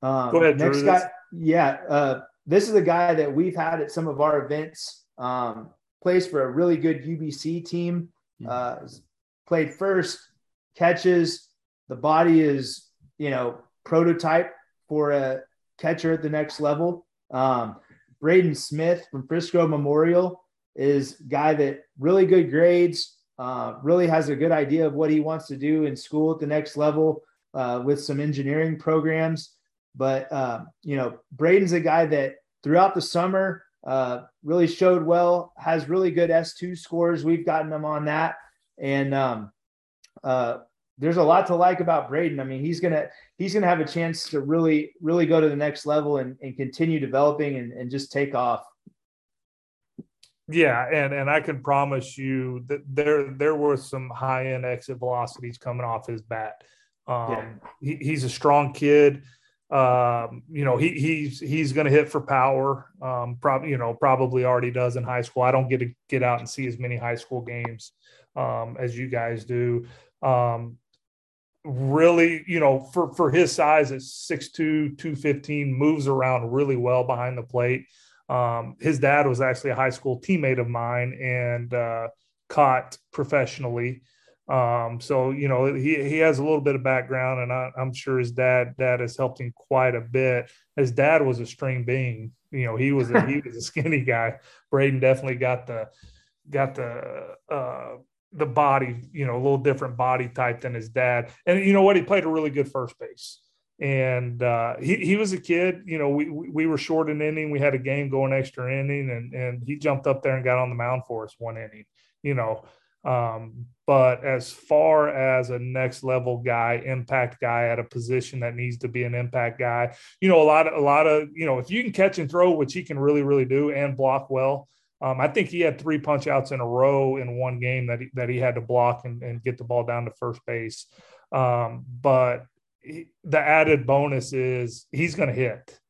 Um, Go ahead. Next Drew, guy, yeah, uh, this is a guy that we've had at some of our events. Um, plays for a really good UBC team. Hmm. Uh, played first, catches. The body is, you know, prototype for a catcher at the next level. Um, Braden Smith from Frisco Memorial is guy that really good grades, uh, really has a good idea of what he wants to do in school at the next level uh, with some engineering programs. But uh, you know, Braden's a guy that throughout the summer uh, really showed well, has really good S2 scores. We've gotten him on that. And um, uh, there's a lot to like about Braden. I mean, he's gonna he's gonna have a chance to really really go to the next level and, and continue developing and, and just take off. Yeah, and and I can promise you that there there were some high end exit velocities coming off his bat. Um, yeah. he, he's a strong kid. Um, you know, he he's he's going to hit for power. Um, probably you know probably already does in high school. I don't get to get out and see as many high school games um, as you guys do. Um, really, you know, for for his size at 6'2", 215, moves around really well behind the plate. Um, his dad was actually a high school teammate of mine and uh, caught professionally. Um, so you know he he has a little bit of background, and I, am sure his dad dad has helped him quite a bit. His dad was a string bean. You know he was a, he was a skinny guy. Braden definitely got the got the uh, the body, you know, a little different body type than his dad. And you know what? He played a really good first base. And uh, he, he was a kid, you know, we, we were short an inning. We had a game going extra inning and, and he jumped up there and got on the mound for us one inning, you know. Um, but as far as a next level guy, impact guy at a position that needs to be an impact guy, you know, a lot of, a lot of, you know, if you can catch and throw, which he can really, really do and block well, um, I think he had three punch outs in a row in one game that he, that he had to block and, and get the ball down to first base. Um, but he, the added bonus is he's going to hit.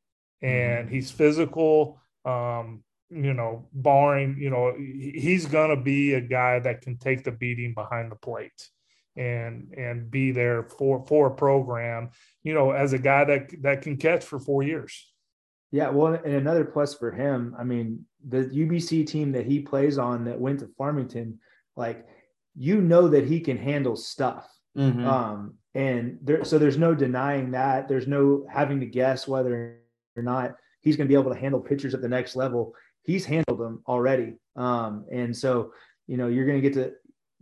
and he's physical. Um, you know, barring, you know, he's going to be a guy that can take the beating behind the plate and and be there for for a program, you know, as a guy that that can catch for 4 years. Yeah, well, and another plus for him, I mean, the UBC team that he plays on that went to Farmington, like you know that he can handle stuff. Mm-hmm. Um, and there, so there's no denying that. There's no having to guess whether or not he's going to be able to handle pitchers at the next level he's handled them already. Um, and so, you know, you're going to get to,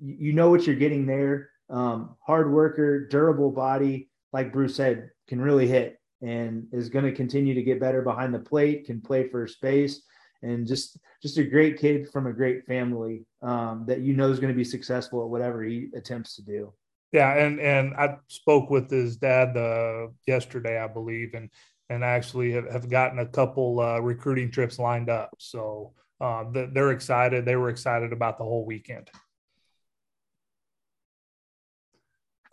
you know what you're getting there. Um, hard worker, durable body, like Brew said, can really hit and is going to continue to get better behind the plate, can play first base, and just just a great kid from a great family um, that you know is going to be successful at whatever he attempts to do. Yeah, and and I spoke with his dad uh, yesterday, I believe, and and actually have, have gotten a couple uh, recruiting trips lined up. So uh, they're excited. They were excited about the whole weekend.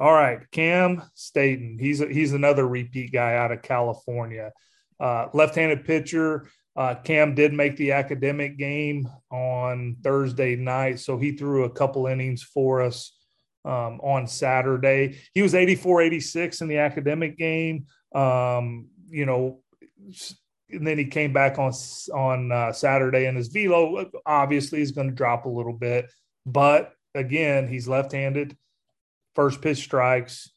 All right, Cam Staten. He's a, he's another repeat guy out of California. Uh, left-handed pitcher. Uh, Cam did make the academic game on Thursday night, so he threw a couple innings for us um, on Saturday. He was 84 86 in the academic game. Um, you know, and then he came back on on uh, Saturday, and his velo obviously is going to drop a little bit. But again, he's left-handed. First pitch strikes,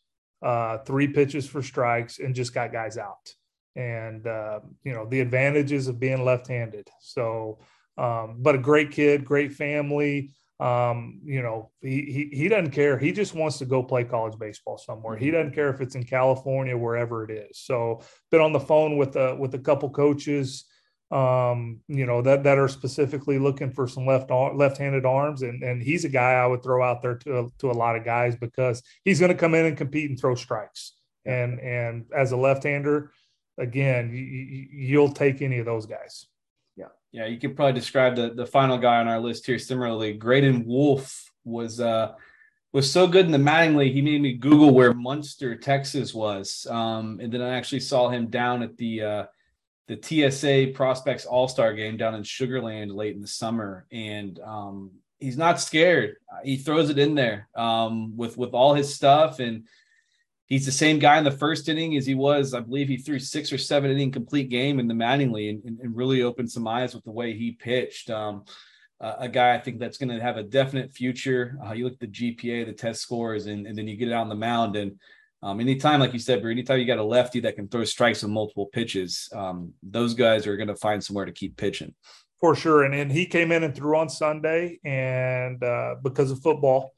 uh, three pitches for strikes, and just got guys out. And uh, you know the advantages of being left-handed. So, um, but a great kid, great family. Um, you know, he, he he doesn't care. He just wants to go play college baseball somewhere. He mm-hmm. doesn't care if it's in California, wherever it is. So, been on the phone with a with a couple coaches, um, you know, that that are specifically looking for some left left-handed arms, and and he's a guy I would throw out there to to a lot of guys because he's going to come in and compete and throw strikes. And and as a left-hander, again, you, you'll take any of those guys. Yeah. Yeah, you could probably describe the the final guy on our list here similarly. Graydon Wolf was uh was so good in the Mattingly, he made me Google where Muenster, Texas was. Um, and then I actually saw him down at the uh the TSA Prospects All Star game down in Sugarland late in the summer. And um he's not scared. He throws it in there um with with all his stuff and he's the same guy in the first inning as he was. I believe he threw six or seven inning complete game in the Mattingly and, and, and really opened some eyes with the way he pitched. Um, uh, a guy I think that's going to have a definite future. Uh, you look at the GPA, the test scores, and, and then you get it on the mound. And um, anytime, like you said, Brew, anytime you got a lefty that can throw strikes in multiple pitches, um, those guys are going to find somewhere to keep pitching. For sure. And, and he came in and threw on Sunday, and uh, because of football,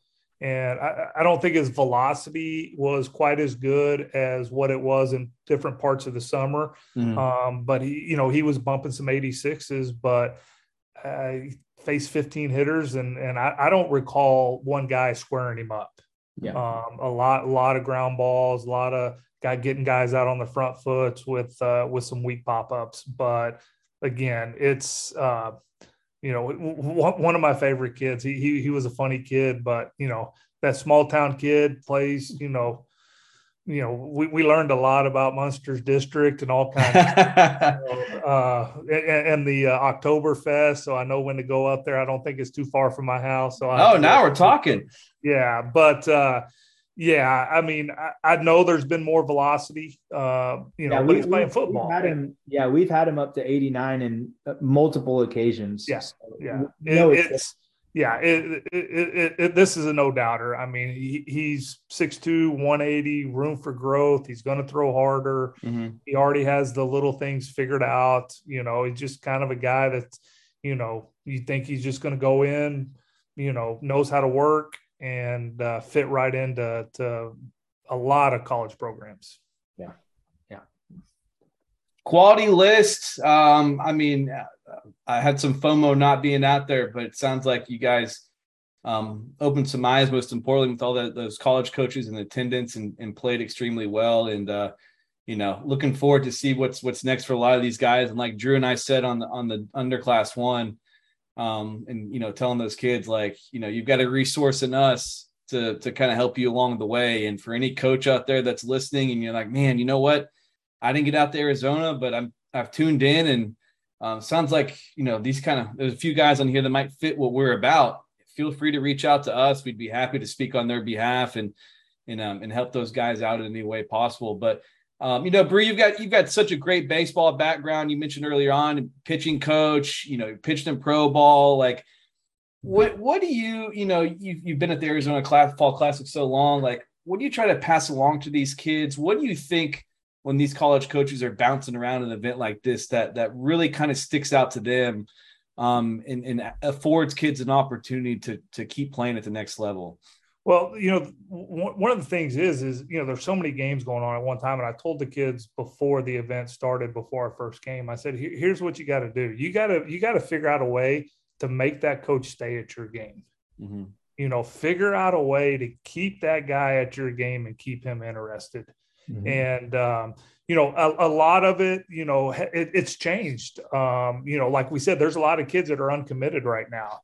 and I, I, don't think his velocity was quite as good as what it was in different parts of the summer. Mm-hmm. Um, but he, you know, he was bumping some 86s, but uh, faced 15 hitters, and and I, I, don't recall one guy squaring him up. Yeah, um, a lot, a lot of ground balls, a lot of guy getting guys out on the front foot with uh, with some weak pop ups. But again, it's uh, you know, one of my favorite kids. He, he he was a funny kid, but you know that small town kid plays. You know, you know we, we learned a lot about Muenster's district and all kinds. of uh, and, and, the uh, Oktoberfest, so I know when to go up there. I don't think it's too far from my house. So I oh, now we're talking. Yeah, but uh, yeah, I mean, I, I, know there's been more velocity, uh, you know, yeah, we, he's playing football. We've had him, yeah, we've had him up to 89 in uh, multiple occasions. Yes, yeah, so, yeah. It, it's, yeah, it, it, it, this is a no doubter. I mean, he, he's 6'2, 180, room for growth. He's going to throw harder. Mm-hmm. He already has the little things figured out. You know, he's just kind of a guy that, you know, you think he's just going to go in, you know, knows how to work and uh, fit right into to a lot of college programs. Yeah, yeah. Quality list. Um, I mean, I had some FOMO not being out there, but it sounds like you guys um, opened some eyes. Most importantly, with all those college coaches and attendance, and, and played extremely well. And uh, you know, looking forward to see what's what's next for a lot of these guys. And like Drew and I said on the on the underclass one, um, and you know telling those kids like you know you've got a resource in us to to kind of help you along the way and for any coach out there that's listening and you're like man you know what i didn't get out to arizona but i'm I've tuned in and um, sounds like you know these kind of there's a few guys on here that might fit what we're about. Feel free to reach out to us. We'd be happy to speak on their behalf and and um, and help those guys out in any way possible. But um, you know, Brew, you've got you've got such a great baseball background. You mentioned earlier on pitching coach. You know, pitched in pro ball. Like, what what do you you know you've you've been at the Arizona Class, Fall Classic so long. Like, what do you try to pass along to these kids? What do you think when these college coaches are bouncing around an event like this that that really kind of sticks out to them um, and, and affords kids an opportunity to to keep playing at the next level? Well, you know, one of the things is, is you know, there's so many games going on at one time, and I told the kids before the event started, before our first game, I said, "Here's what you got to do. You got to you got to figure out a way to make that coach stay at your game. Mm-hmm. You know, figure out a way to keep that guy at your game and keep him interested. Mm-hmm. And um, you know, a, a, lot of it, you know, it, it's changed. Um, you know, like we said, there's a lot of kids that are uncommitted right now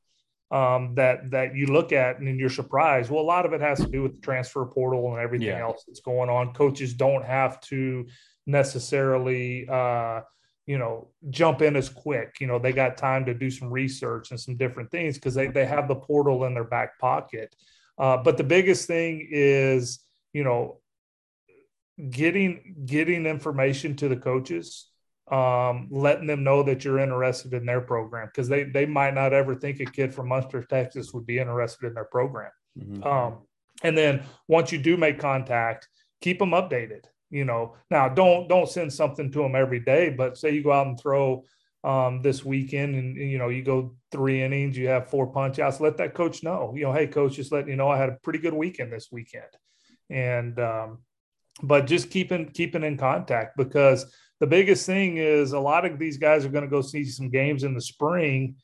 um, that that you look at and you're surprised. Well, a lot of it has to do with the transfer portal and everything yeah. else that's going on. Coaches don't have to necessarily, uh, you know, jump in as quick. You know, they got time to do some research and some different things because they they have the portal in their back pocket. Uh, but the biggest thing is, you know, getting getting information to the coaches um, letting them know that you're interested in their program because they they might not ever think a kid from Muenster, Texas would be interested in their program. Mm-hmm. Um, and then once you do make contact, keep them updated. You know, now don't don't send something to them every day, but say you go out and throw um, this weekend and, you know you go three innings, you have four punch outs. Let that coach know. You know, hey coach, just letting you know I had a pretty good weekend this weekend, and um, but just keeping keeping in contact because the biggest thing is a lot of these guys are going to go see some games in the spring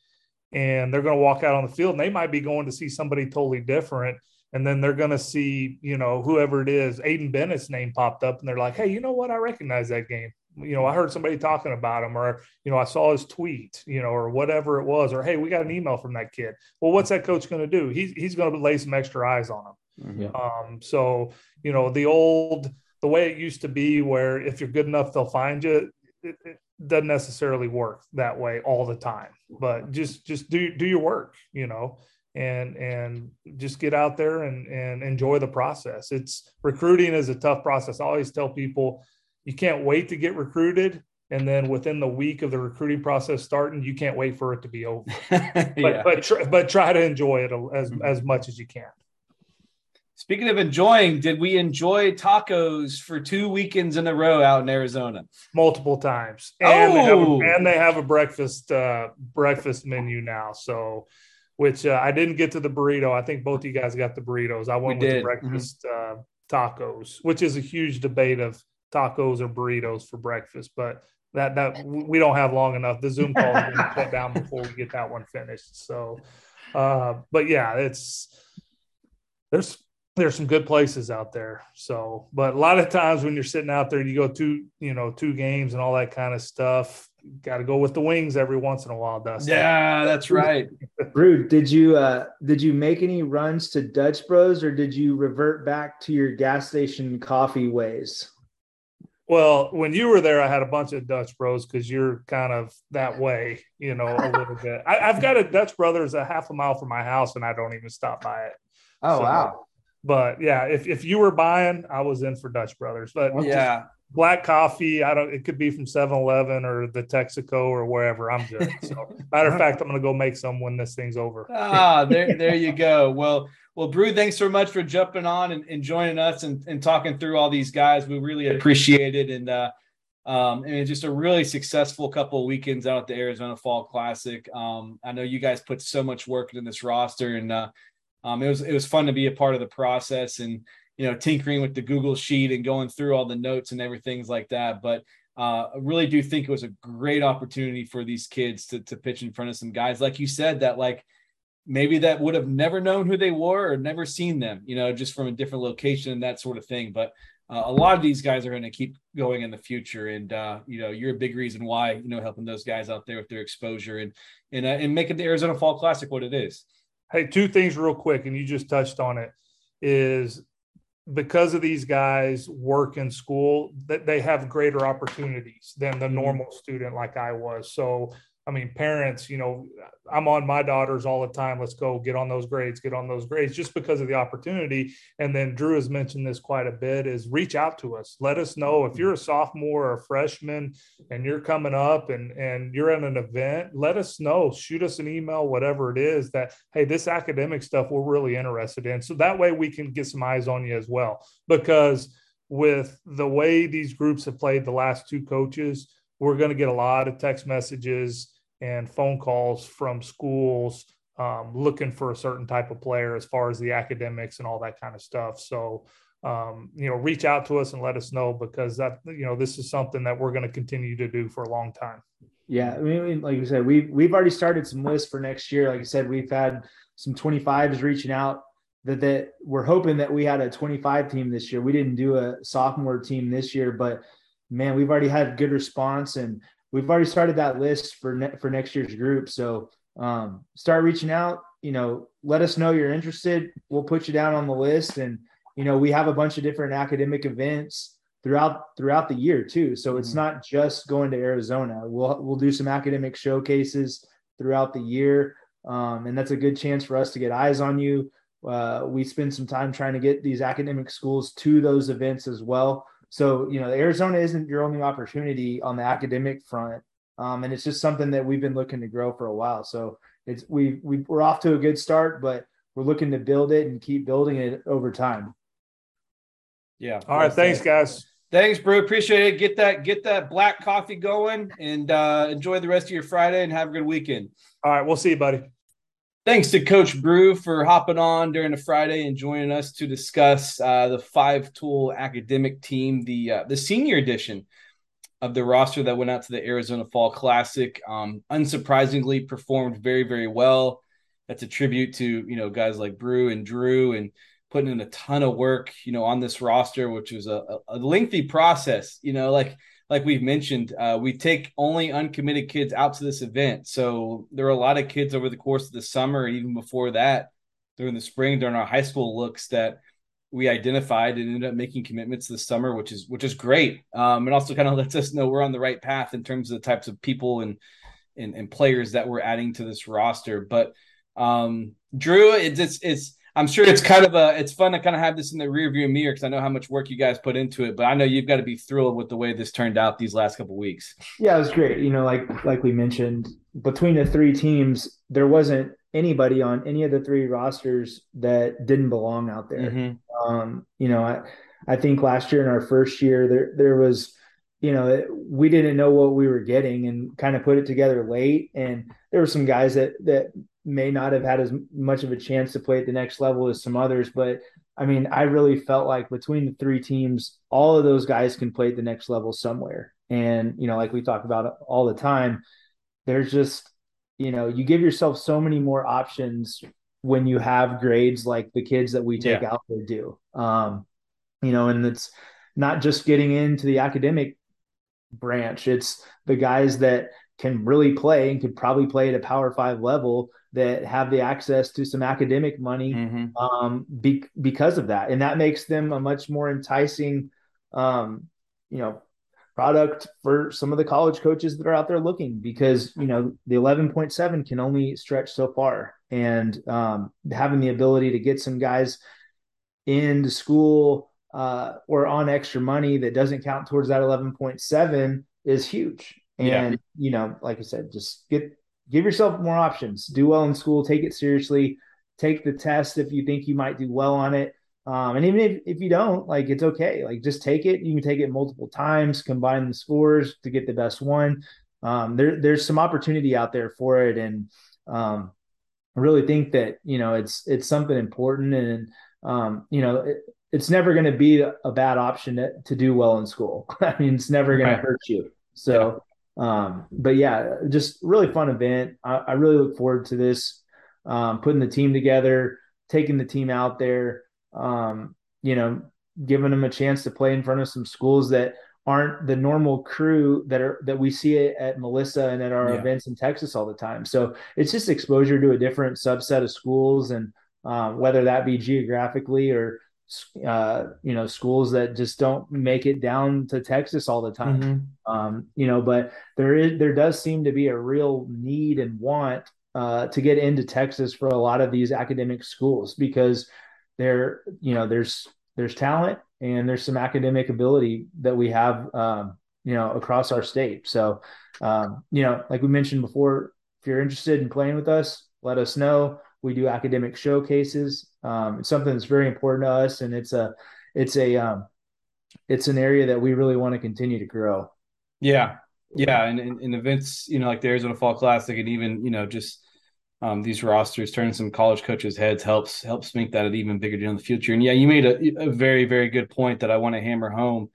and they're going to walk out on the field and they might be going to see somebody totally different. And then they're going to see you know whoever it is aiden bennett's name popped up and they're like hey you know what? I recognize that game. You know i heard somebody talking about him or you know i saw his tweet you know or whatever it was or hey we got an email from that kid. Well what's that coach going to do? He's, he's going to lay some extra eyes on him. Mm-hmm. um, so you know the old the way it used to be where if you're good enough they'll find you it, it, doesn't necessarily work that way all the time but just just do do your work you know and and just get out there and and enjoy the process it's recruiting is a tough process i always tell people you can't wait to get recruited and then within the week of the recruiting process starting you can't wait for it to be over but yeah. but, tr- but try to enjoy it as mm-hmm. as much as you can Speaking of enjoying, did we enjoy tacos for two weekends in a row out in Arizona? Multiple times, and oh. they have a, oh! and they have a breakfast uh, breakfast menu now. So, which uh, I didn't get to the burrito. I think both of you guys got the burritos. I went we with did. the mm-hmm. breakfast mm-hmm. uh, tacos, which is a huge debate of tacos or burritos for breakfast, but that that we don't have long enough. The Zoom call is going to shut down before we get that one finished. So, uh, but yeah, it's there's there's some good places out there. So, but a lot of times when you're sitting out there, and you go two, you know, two games and all that kind of stuff. Got to go with the wings every once in a while, Dustin. Yeah, that's right. Rude. Did you uh did you make any runs to Dutch Bros or did you revert back to your gas station coffee ways? Well, when you were there, I had a bunch of Dutch Bros because you're kind of that way, you know, a little bit. I, have got a Dutch Brothers a half a mile from my house, and I don't even stop by it. Oh so, wow! But yeah, if, if you were buying, I was in for Dutch Brothers. But yeah, black coffee, I don't. It could be from 7-Eleven or the Texaco or wherever. I'm good. So matter of fact, I'm going to go make some when this thing's over. Ah, there there you go. Well. Well, Brew, thanks so much for jumping on and, and joining us and, and talking through all these guys. We really appreciate it. And uh, um, and just a really successful couple of weekends out at the Arizona Fall Classic. Um, I know you guys put so much work into this roster, and uh, um, it was it was fun to be a part of the process and you know tinkering with the Google sheet and going through all the notes and everything like that. But uh, I really do think it was a great opportunity for these kids to to pitch in front of some guys like you said that like maybe that would have never known who they were or never seen them, you know, just from a different location and that sort of thing. But uh, a lot of these guys are going to keep going in the future, and uh, you know, you're a big reason why you know helping those guys out there with their exposure and and uh, and making the Arizona Fall Classic what it is. Hey, two things real quick, and you just touched on it. Is because of these guys work in school that they have greater opportunities than the mm-hmm. normal student like I was. So I mean, parents, you know, I'm on my daughters all the time. Let's go get on those grades, get on those grades, just because of the opportunity. And then Drew has mentioned this quite a bit is reach out to us. Let us know if you're a sophomore or a freshman and you're coming up and, and you're at an event, let us know, shoot us an email, whatever it is that, hey, this academic stuff we're really interested in. So that way we can get some eyes on you as well. Because with the way these groups have played the last two coaches, we're going to get a lot of text messages and phone calls from schools um, looking for a certain type of player as far as the academics and all that kind of stuff. So, um, you know, reach out to us and let us know because that, you know, this is something that we're going to continue to do for a long time. Yeah. I mean, like you said, we've, we've already started some lists for next year. Like I said, we've had some 25s reaching out that, that we're hoping that we had a 25 team this year. We didn't do a sophomore team this year, but man, we've already had good response and we've already started that list for ne- for next year's group. So um, start reaching out. You know, let us know you're interested. We'll put you down on the list, and you know we have a bunch of different academic events throughout throughout the year too. So it's mm-hmm. not just going to Arizona. We'll we'll do some academic showcases throughout the year, um, and that's a good chance for us to get eyes on you. Uh, we spend some time trying to get these academic schools to those events as well. So, you know, Arizona isn't your only opportunity on the academic front. Um, and it's just something that we've been looking to grow for a while. So it's we we we're off to a good start, but we're looking to build it and keep building it over time. Yeah. All right. Thanks, guys. Thanks, bro. Appreciate it. Get that get that black coffee going and uh, enjoy the rest of your Friday and have a good weekend. All right. We'll see you, buddy. Thanks to Coach Brew for hopping on during the Friday and joining us to discuss uh, the five tool academic team, the uh, the senior edition of the roster that went out to the Arizona Fall Classic. Um, unsurprisingly, performed very very well. That's a tribute to you know guys like Brew and Drew and putting in a ton of work you know on this roster, which was a, a lengthy process. You know, like like we've mentioned, uh, we take only uncommitted kids out to this event. So there are a lot of kids over the course of the summer even before that, during the spring, during our high school looks that we identified and ended up making commitments this summer, which is which is great. Um, and also kind of lets us know we're on the right path in terms of the types of people and and, and players that we're adding to this roster. But um, Drew, it's it's it's I'm sure it's kind of a it's fun to kind of have this in the rear view mirror because I know how much work you guys put into it. But I know you've got to be thrilled with the way this turned out these last couple weeks. Yeah, it was great. You know, like like we mentioned, between the three teams, there wasn't anybody on any of the three rosters that didn't belong out there. Mm-hmm. Um, you know, I I think last year in our first year there there was you know we didn't know what we were getting and kind of put it together late and there were some guys that that may not have had as much of a chance to play at the next level as some others. But I mean, I really felt like between the three teams, all of those guys can play at the next level somewhere. And, you know, like we talk about all the time, there's just, you know, you give yourself so many more options when you have grades like the kids that we take yeah. out there do. Um, you know, and it's not just getting into the academic branch, it's the guys that can really play and could probably play at a power five level that have the access to some academic money mm-hmm. um, be, because of that, and that makes them a much more enticing, um, you know, product for some of the college coaches that are out there looking because you know the 11.7 can only stretch so far, and um, having the ability to get some guys into school uh, or on extra money that doesn't count towards that 11.7 is huge. And yeah. you know, like I said, just get give yourself more options. Do well in school, take it seriously, take the test if you think you might do well on it. Um, and even if, if you don't, like it's okay. Like just take it. You can take it multiple times, combine the scores to get the best one. Um, there, there's some opportunity out there for it, and um, I really think that you know it's it's something important, and um, you know it, it's never going to be a bad option to, to, do well in school. I mean, it's never going right. to hurt you. So um, but yeah, just really fun event. I, I really look forward to this, um, putting the team together, taking the team out there, um, you know, giving them a chance to play in front of some schools that aren't the normal crew that are that we see at Melissa and at our yeah. events in Texas all the time. So it's just exposure to a different subset of schools, and um, whether that be geographically or uh, you know, schools that just don't make it down to Texas all the time. Mm-hmm. Um, you know, but there is there does seem to be a real need and want uh, to get into Texas for a lot of these academic schools because there, you know, there's there's talent and there's some academic ability that we have, um, you know, across our state. So, um, you know, like we mentioned before, if you're interested in playing with us, let us know. We do academic showcases. Um, it's something that's very important to us, and it's a it's a um, it's an area that we really want to continue to grow. Yeah, yeah, and in events, you know, like the Arizona Fall Classic, and even you know, just um, these rosters, turning some college coaches' heads helps helps make that an even bigger deal in the future. And yeah, you made a, a very very good point that I want to hammer home.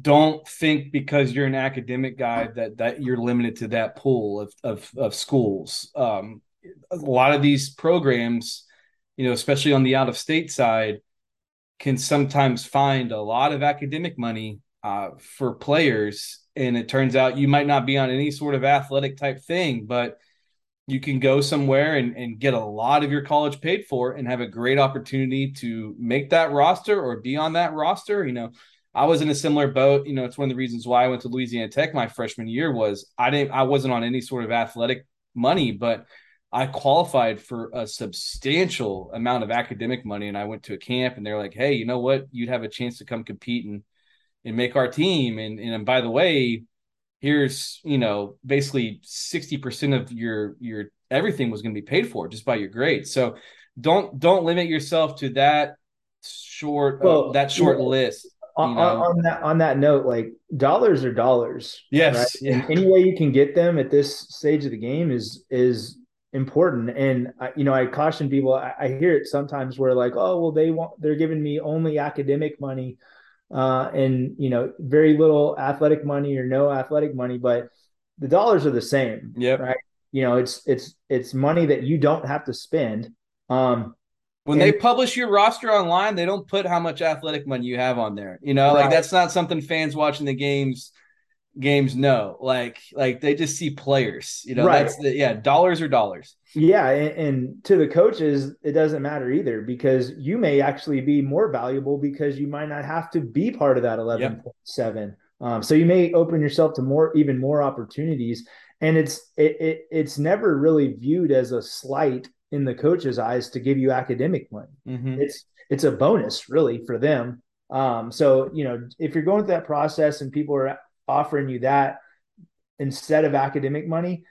Don't think because you're an academic guy that that you're limited to that pool of of, of schools. Um, a lot of these programs, you know, especially on the out of state side, can sometimes find a lot of academic money uh, for players, and it turns out you might not be on any sort of athletic type thing, but you can go somewhere and, and get a lot of your college paid for and have a great opportunity to make that roster or be on that roster. You know, I was in a similar boat. You know, it's one of the reasons why I went to Louisiana Tech my freshman year was I didn't I wasn't on any sort of athletic money, but I qualified for a substantial amount of academic money and I went to a camp and they're like, hey, you know what? You'd have a chance to come compete and and make our team. And and by the way, here's you know basically 60% of your your everything was going to be paid for just by your grades so don't don't limit yourself to that short uh, well, uh, that short you know, list on, on, that on that note like dollars are dollars yes right? yeah. any way you can get them at this stage of the game is is important and I, you know i caution people I, I hear it sometimes where like oh well they want they're giving me only academic money uh, and you know very little athletic money or no athletic money, but the dollars are the same. Yeah. Right. You know, it's it's it's money that you don't have to spend. Um, when and, they publish your roster online, they don't put how much athletic money you have on there. You know, right. like that's not something fans watching the games games know. Like like they just see players. You know, right. that's the, yeah, dollars or dollars. Yeah, and, and, to the coaches, it doesn't matter either because you may actually be more valuable because you might not have to be part of that 11.7 yep. Um, so you may open yourself to more, even more opportunities, and it's it, it it's never really viewed as a slight in the coach's eyes to give you academic money. Mm-hmm. It's it's a bonus really for them. Um, so you know if you're going through that process and people are offering you that instead of academic money,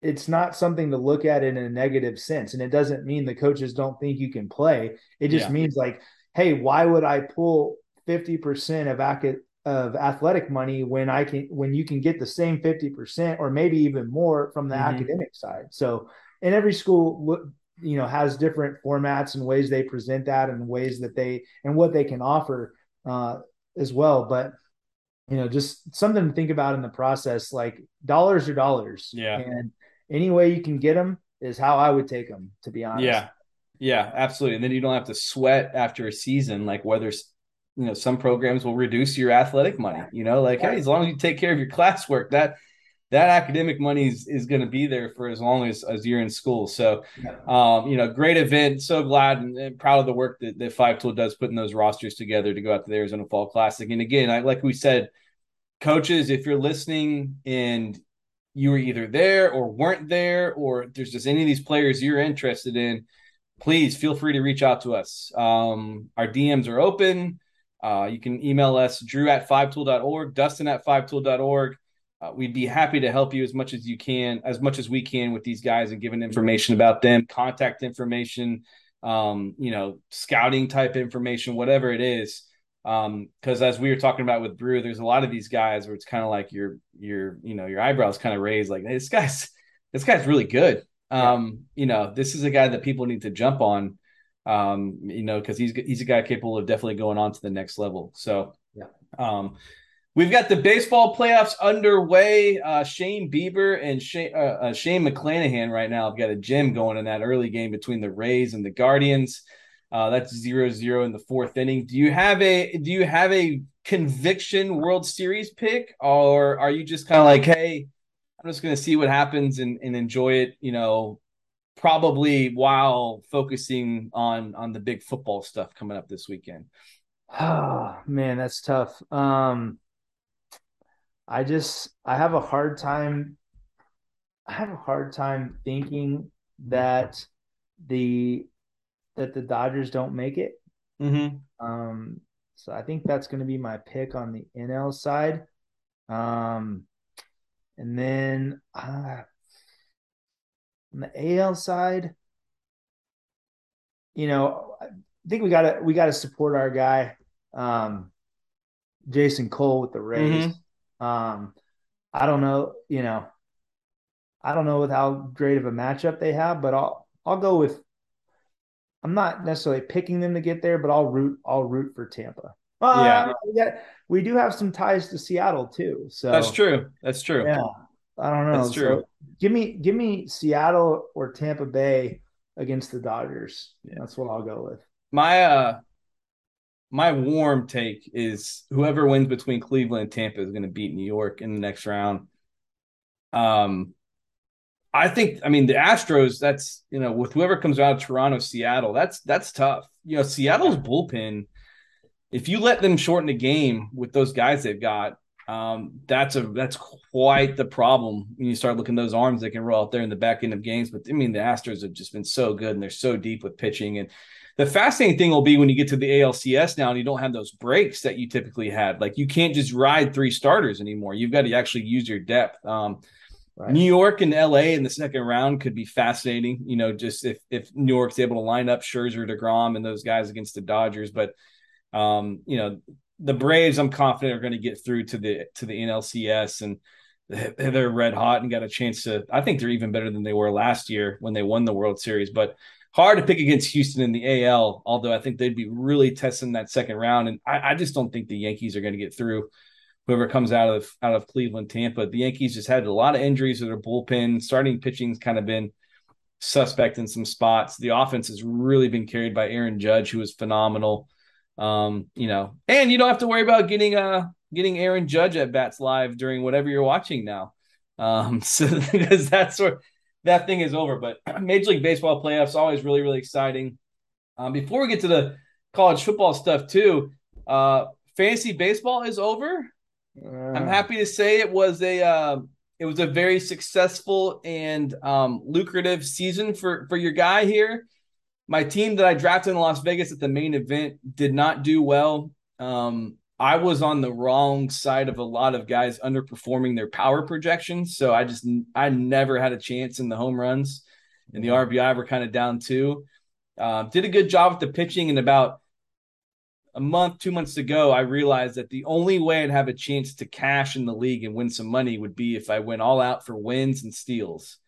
it's not something to look at in a negative sense. And it doesn't mean the coaches don't think you can play. It just yeah. means like, hey, why would I pull 50% of ac- of athletic money when I can when you can get the same 50% or maybe even more from the mm-hmm. academic side. So and every school you know has different formats and ways they present that and ways that they and what they can offer uh, as well. But you know, just something to think about in the process. Like dollars are dollars. Yeah. And any way you can get them is how I would take them, to be honest. Yeah. Yeah, absolutely. And then you don't have to sweat after a season, like whether you know some programs will reduce your athletic money. You know, like hey, as long as you take care of your classwork, that that academic money is, is going to be there for as long as, as you're in school. So, um, you know, great event. So glad and, and, proud of the work that, that Five Tool does putting those rosters together to go out to the Arizona Fall Classic. And again, I, like we said, coaches, if you're listening and you were either there or weren't there, or there's just any of these players you're interested in, please feel free to reach out to us. Um, our DMs are open. Uh, you can email us, drew at fivetool.org, dustin at fivetool.org uh, we'd be happy to help you as much as you can, as much as we can with these guys and giving information about them, contact information, um, you know, scouting type information, whatever it is. Um, because as we were talking about with Brew, there's a lot of these guys where it's kind of like your your you know your eyebrows kind of raised, like hey, this guy's this guy's really good. Um, you know, this is a guy that people need to jump on. Um, you know, because he's he's a guy capable of definitely going on to the next level. So yeah. Um, We've got the baseball playoffs underway. Uh, Shane Bieber and Shane, uh, uh, Shane McClanahan right now have got a gem going in that early game between the Rays and the Guardians. Uh, that's zero zero in the fourth inning. Do you have a do you have a conviction World Series pick, or are you just kind of like, hey, I'm just going to see what happens and, and enjoy it, you know, probably while focusing on on the big football stuff coming up this weekend? Oh man, that's tough. Um, I just I have a hard time. I have a hard time thinking that the that the Dodgers don't make it. Mm-hmm. Um, so I think that's going to be my pick on the NL side. Um, and then uh, on the AL side, you know, I think we gotta we gotta support our guy, um, Jason Cole with the Rays. Mm-hmm. Um, I don't know, you know, I don't know with how great of a matchup they have, but I'll I'll go with. I'm not necessarily picking them to get there, but I'll root I'll root for Tampa. Uh, yeah, we, got, we do have some ties to Seattle too. So that's true. That's true. Yeah, I don't know. That's true. So give me give me Seattle or Tampa Bay against the Dodgers. Yeah. That's what I'll go with. My uh my warm take is whoever wins between Cleveland and Tampa is going to beat New York in the next round. Um I think I mean the Astros that's you know with whoever comes out of Toronto Seattle that's that's tough. You know Seattle's bullpen if you let them shorten the game with those guys they've got um, that's a that's quite the problem when you start looking those arms they can roll out there in the back end of games. But I mean, the Astros have just been so good and they're so deep with pitching. And the fascinating thing will be when you get to the ALCS now and you don't have those breaks that you typically had. Like you can't just ride three starters anymore. You've got to actually use your depth. Um, right. New York and LA in the second round could be fascinating. You know, just if if New York's able to line up Scherzer, deGrom, and those guys against the Dodgers, but um, you know, the Braves, I'm confident are going to get through to the to the NLCS, and they're red hot and got a chance to. I think they're even better than they were last year when they won the World Series. But hard to pick against Houston in the AL, although I think they'd be really testing that second round. And I, I just don't think the Yankees are going to get through. Whoever comes out of out of Cleveland, Tampa, the Yankees just had a lot of injuries to their bullpen. Starting pitching's kind of been suspect in some spots. The offense has really been carried by Aaron Judge, who is phenomenal. Um, you know, and you don't have to worry about getting uh getting Aaron Judge at bats live during whatever you're watching now. Um, so because that's where that thing is over. But Major League Baseball playoffs always really really exciting. Um, before we get to the college football stuff too, uh, fantasy baseball is over. Uh, I'm happy to say it was a uh, it was a very successful and um, lucrative season for for your guy here my team that I drafted in Las Vegas at the main event did not do well. Um, I was on the wrong side of a lot of guys underperforming their power projections. So I just, I never had a chance in the home runs and the RBI were kind of down too. Uh, did a good job with the pitching. And about a month, two months ago, I realized that the only way I'd have a chance to cash in the league and win some money would be if I went all out for wins and steals.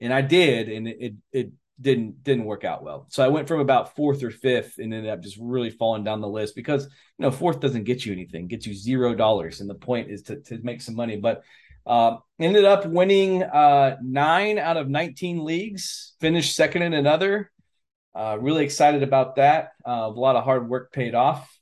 And I did. And it, it, it didn't didn't work out well. So I went from about fourth or fifth and ended up just really falling down the list because you know fourth doesn't get you anything, gets you zero dollars, and the point is to to make some money. But uh, ended up winning uh, nine out of nineteen leagues, finished second in another. Uh, really excited about that. Uh, a lot of hard work paid off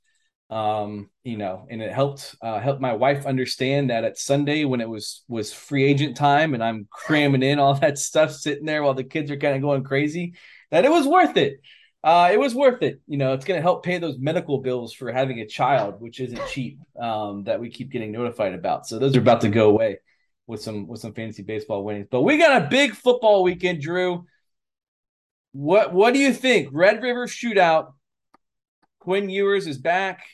um you know and it helped uh helped my wife understand that at sunday when it was was free agent time and i'm cramming in all that stuff sitting there while the kids are kind of going crazy that it was worth it. Uh it was worth it. You know it's going to help pay those medical bills for having a child which isn't cheap um that we keep getting notified about. So those are about to go away with some with some fantasy baseball winnings. But we got a big football weekend drew. What what do you think? Red river shootout. Quinn Ewers is back.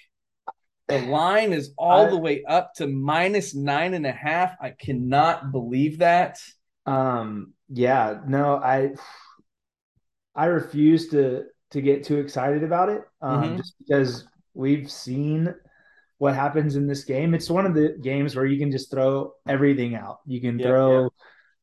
The line is all I, the way up to minus nine and a half. I cannot believe that. Um, yeah, no, I I refuse to to get too excited about it. Um, mm-hmm. just because we've seen what happens in this game. It's one of the games where you can just throw everything out. You can yep, throw yep.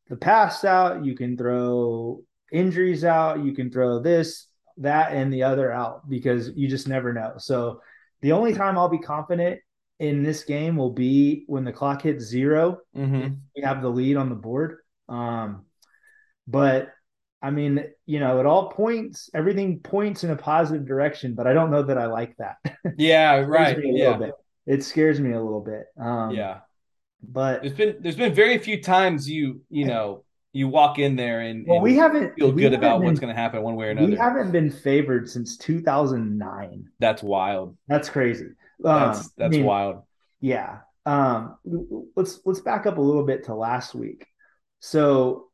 the past out, you can throw injuries out, you can throw this, that and the other out because you just never know. So the only time I'll be confident in this game will be when the clock hits 0 mm-hmm. We have the lead on the board. Um, but I mean, you know, it all points, everything points in a positive direction, but I don't know that I like that. Yeah, right. yeah. It scares me a little bit. Um, yeah. But there's been there's been very few times you you know you walk in there and, well, and we haven't feel we good haven't about been, what's going to happen one way or another. We haven't been favored since 2009. That's wild. That's crazy. That's Um, that's I mean, wild. Yeah. Um, let's let's back up a little bit to last week. So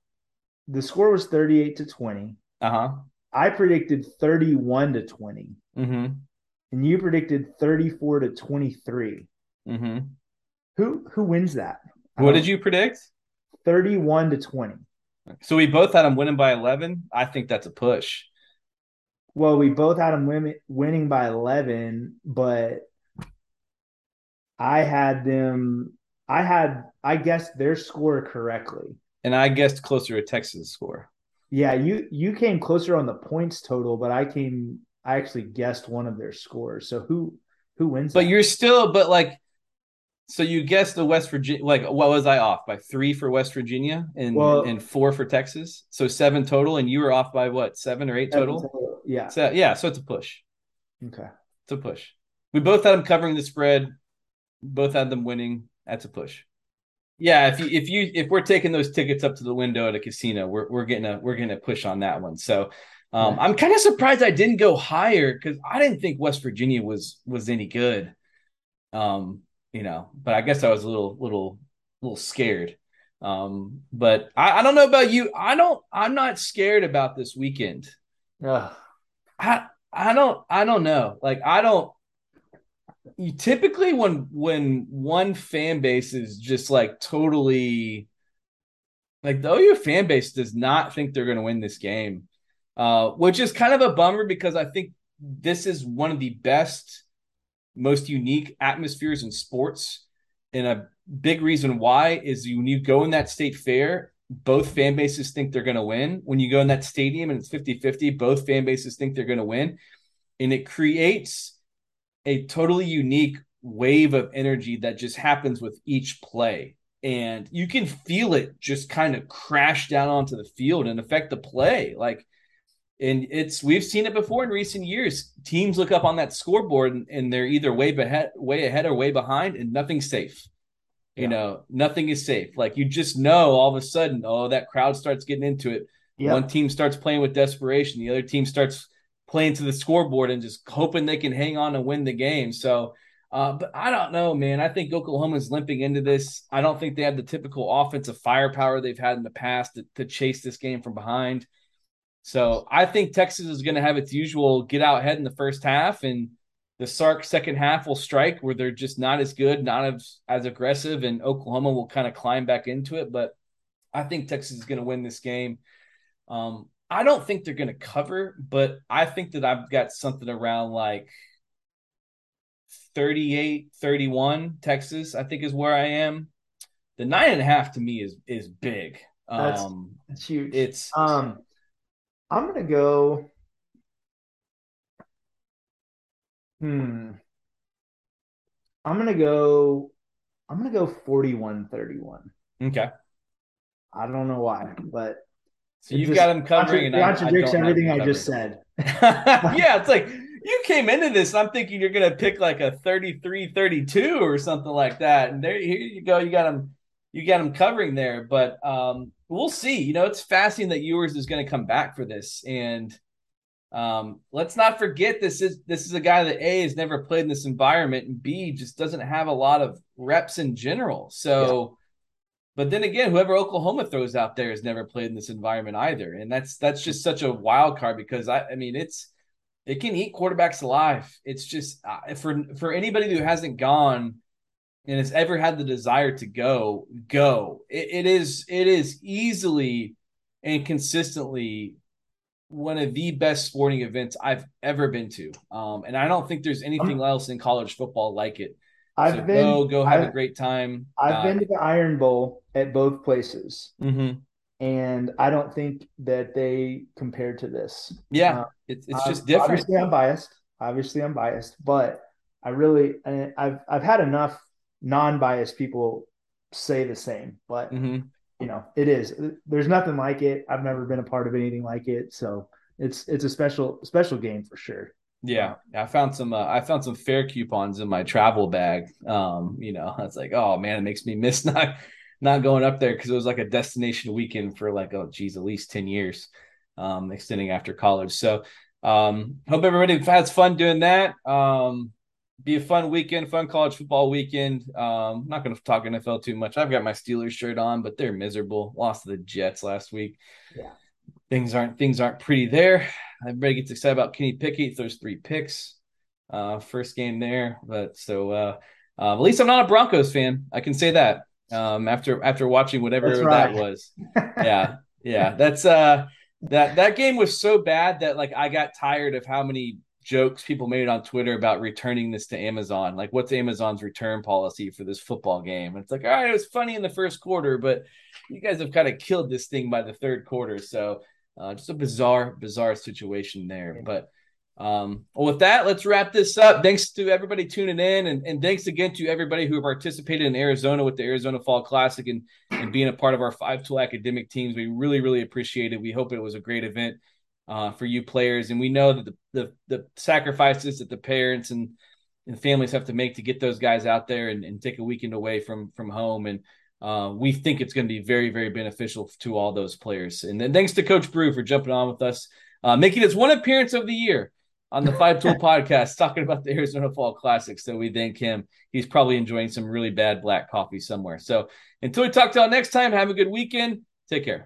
the score was 38 to 20. Uh huh. I predicted 31 to 20, Mm-hmm. and you predicted 34 to 23. Mm-hmm. Who who wins that? What did you predict? 31 to 20. So we both had them winning by eleven. I think that's a push. Well, we both had them win, winning by 11, but I had them. I had I guessed their score correctly. And I guessed closer to Texas score. Yeah, you you came closer on the points total, but I came. I actually guessed one of their scores. So who who wins? But that? you're still, but like, so you guessed the West Virginia. Like, what was I off by three for West Virginia and Well- and four for Texas? So seven total, and you were off by what seven or eight total? Yeah. So yeah, so it's a push. Okay. It's a push. We both had them covering the spread. Both had them winning. That's a push. Yeah, if you if you if we're taking those tickets up to the window at a casino, we're we're getting a we're getting a push on that one. So um, I'm kind of surprised I didn't go higher because I didn't think West Virginia was was any good. Um, you know, but I guess I was a little little little scared. Um, but I, I don't know about you. I don't I'm not scared about this weekend. Ugh. I I don't I don't know. Like I don't you typically when when one fan base is just like totally like the OU fan base does not think they're going to win this game. Uh which is kind of a bummer because I think this is one of the best most unique atmospheres in sports and a big reason why is when you go in that state fair both fan bases think they're going to win. When you go in that stadium and it's 50 50, both fan bases think they're going to win. And it creates a totally unique wave of energy that just happens with each play. And you can feel it just kind of crash down onto the field and affect the play. Like, and it's we've seen it before in recent years. Teams look up on that scoreboard and, and they're either way ahead, way ahead or way behind, and nothing's safe. You Yeah. know, nothing is safe. Like you just know all of a sudden, oh, that crowd starts getting into it. Yeah. One team starts playing with desperation, the other team starts playing to the scoreboard and just hoping they can hang on and win the game. So, uh, but I don't know, man. I think Oklahoma's limping into this. I don't think they have the typical offensive firepower they've had in the past to, to chase this game from behind. So I think Texas is going to have its usual get out ahead in the first half, and the Sark second half will strike where they're just not as good, not as, as aggressive, and Oklahoma will kind of climb back into it. But I think Texas is going to win this game. Um, I don't think they're going to cover, but I think that I've got something around like 38, 31 Texas, I think is where I am. The nine and a half to me is is big. That's- Um, It's huge. it's um, I'm gonna go. Hmm. I'm gonna go. I'm gonna go 41-31. okay. I don't know why, but So you've just got them covering, and I, I contradicts everything I just said. yeah, it's like you came into this. I'm thinking you're going to pick like a 33 32 or something like that. And there, here you go. You got them, you got them covering there. But um, we'll see. You know, it's fascinating that Ewers is going to come back for this. And um, let's not forget this is this is a guy that A has never played in this environment, and B just doesn't have a lot of reps in general. So. But then again, whoever Oklahoma throws out there has never played in this environment either, and that's that's just such a wild card because I, I mean, it's it can eat quarterbacks alive. It's just uh, for for anybody who hasn't gone and has ever had the desire to go, go. It, it is it is easily and consistently one of the best sporting events I've ever been to, um, and I don't think there's anything else in college football like it. I've so been go go have a I've- great time. I've Uh, been to the Iron Bowl at both places, mhm. and I don't think that they compared to this. Yeah, Uh, it's it's just different. Obviously, I'm biased. Obviously, I'm biased, but I really, I've I've had enough non-biased people say the same. But hmm you know, it is. There's nothing like it. I've never been a part of anything like it, so it's it's a special special game for sure. Yeah, I found some. Uh, I found some fair coupons in my travel bag. Um, you know, it's like, oh man, it makes me miss not not going up there because it was like a destination weekend for like oh geez, at least ten years, um, extending after college. So um, hope everybody has fun doing that. Um, be a fun weekend, fun college football weekend. Um, I'm not going to talk NFL too much. I've got my Steelers shirt on, but they're miserable. Lost to the Jets last week. Yeah, things aren't things aren't pretty there. Everybody gets excited about Kenny Pickett. Throws three picks. Uh, first game there, but so uh, uh, at least I'm not a Broncos fan. I can say that um, after after watching whatever right. that was. yeah, yeah, that's uh that that game was so bad that like I got tired of how many jokes people made on Twitter about returning this to Amazon. Like, what's Amazon's return policy for this football game? it's like, all right, it was funny in the first quarter, but you guys have kind of killed this thing by the third quarter. So, uh, just a bizarre, bizarre situation there. But um, well, with that, let's wrap this up. Thanks to everybody tuning in, and, and thanks again to everybody who participated in Arizona with the Arizona Fall Classic and, and being a part of our five tool academic teams. We really, really appreciate it. We hope it was a great event uh, for you players, and we know that the, the, the sacrifices that the parents and and families have to make to get those guys out there and, and take a weekend away from from home and uh, we think it's going to be very, very beneficial to all those players. And then thanks to Coach Brew for jumping on with us, uh, making his one appearance of the year on the Five Tool podcast talking about the Arizona Fall Classic. So we thank him. He's probably enjoying some really bad black coffee somewhere. So until we talk to y'all next time, have a good weekend. Take care.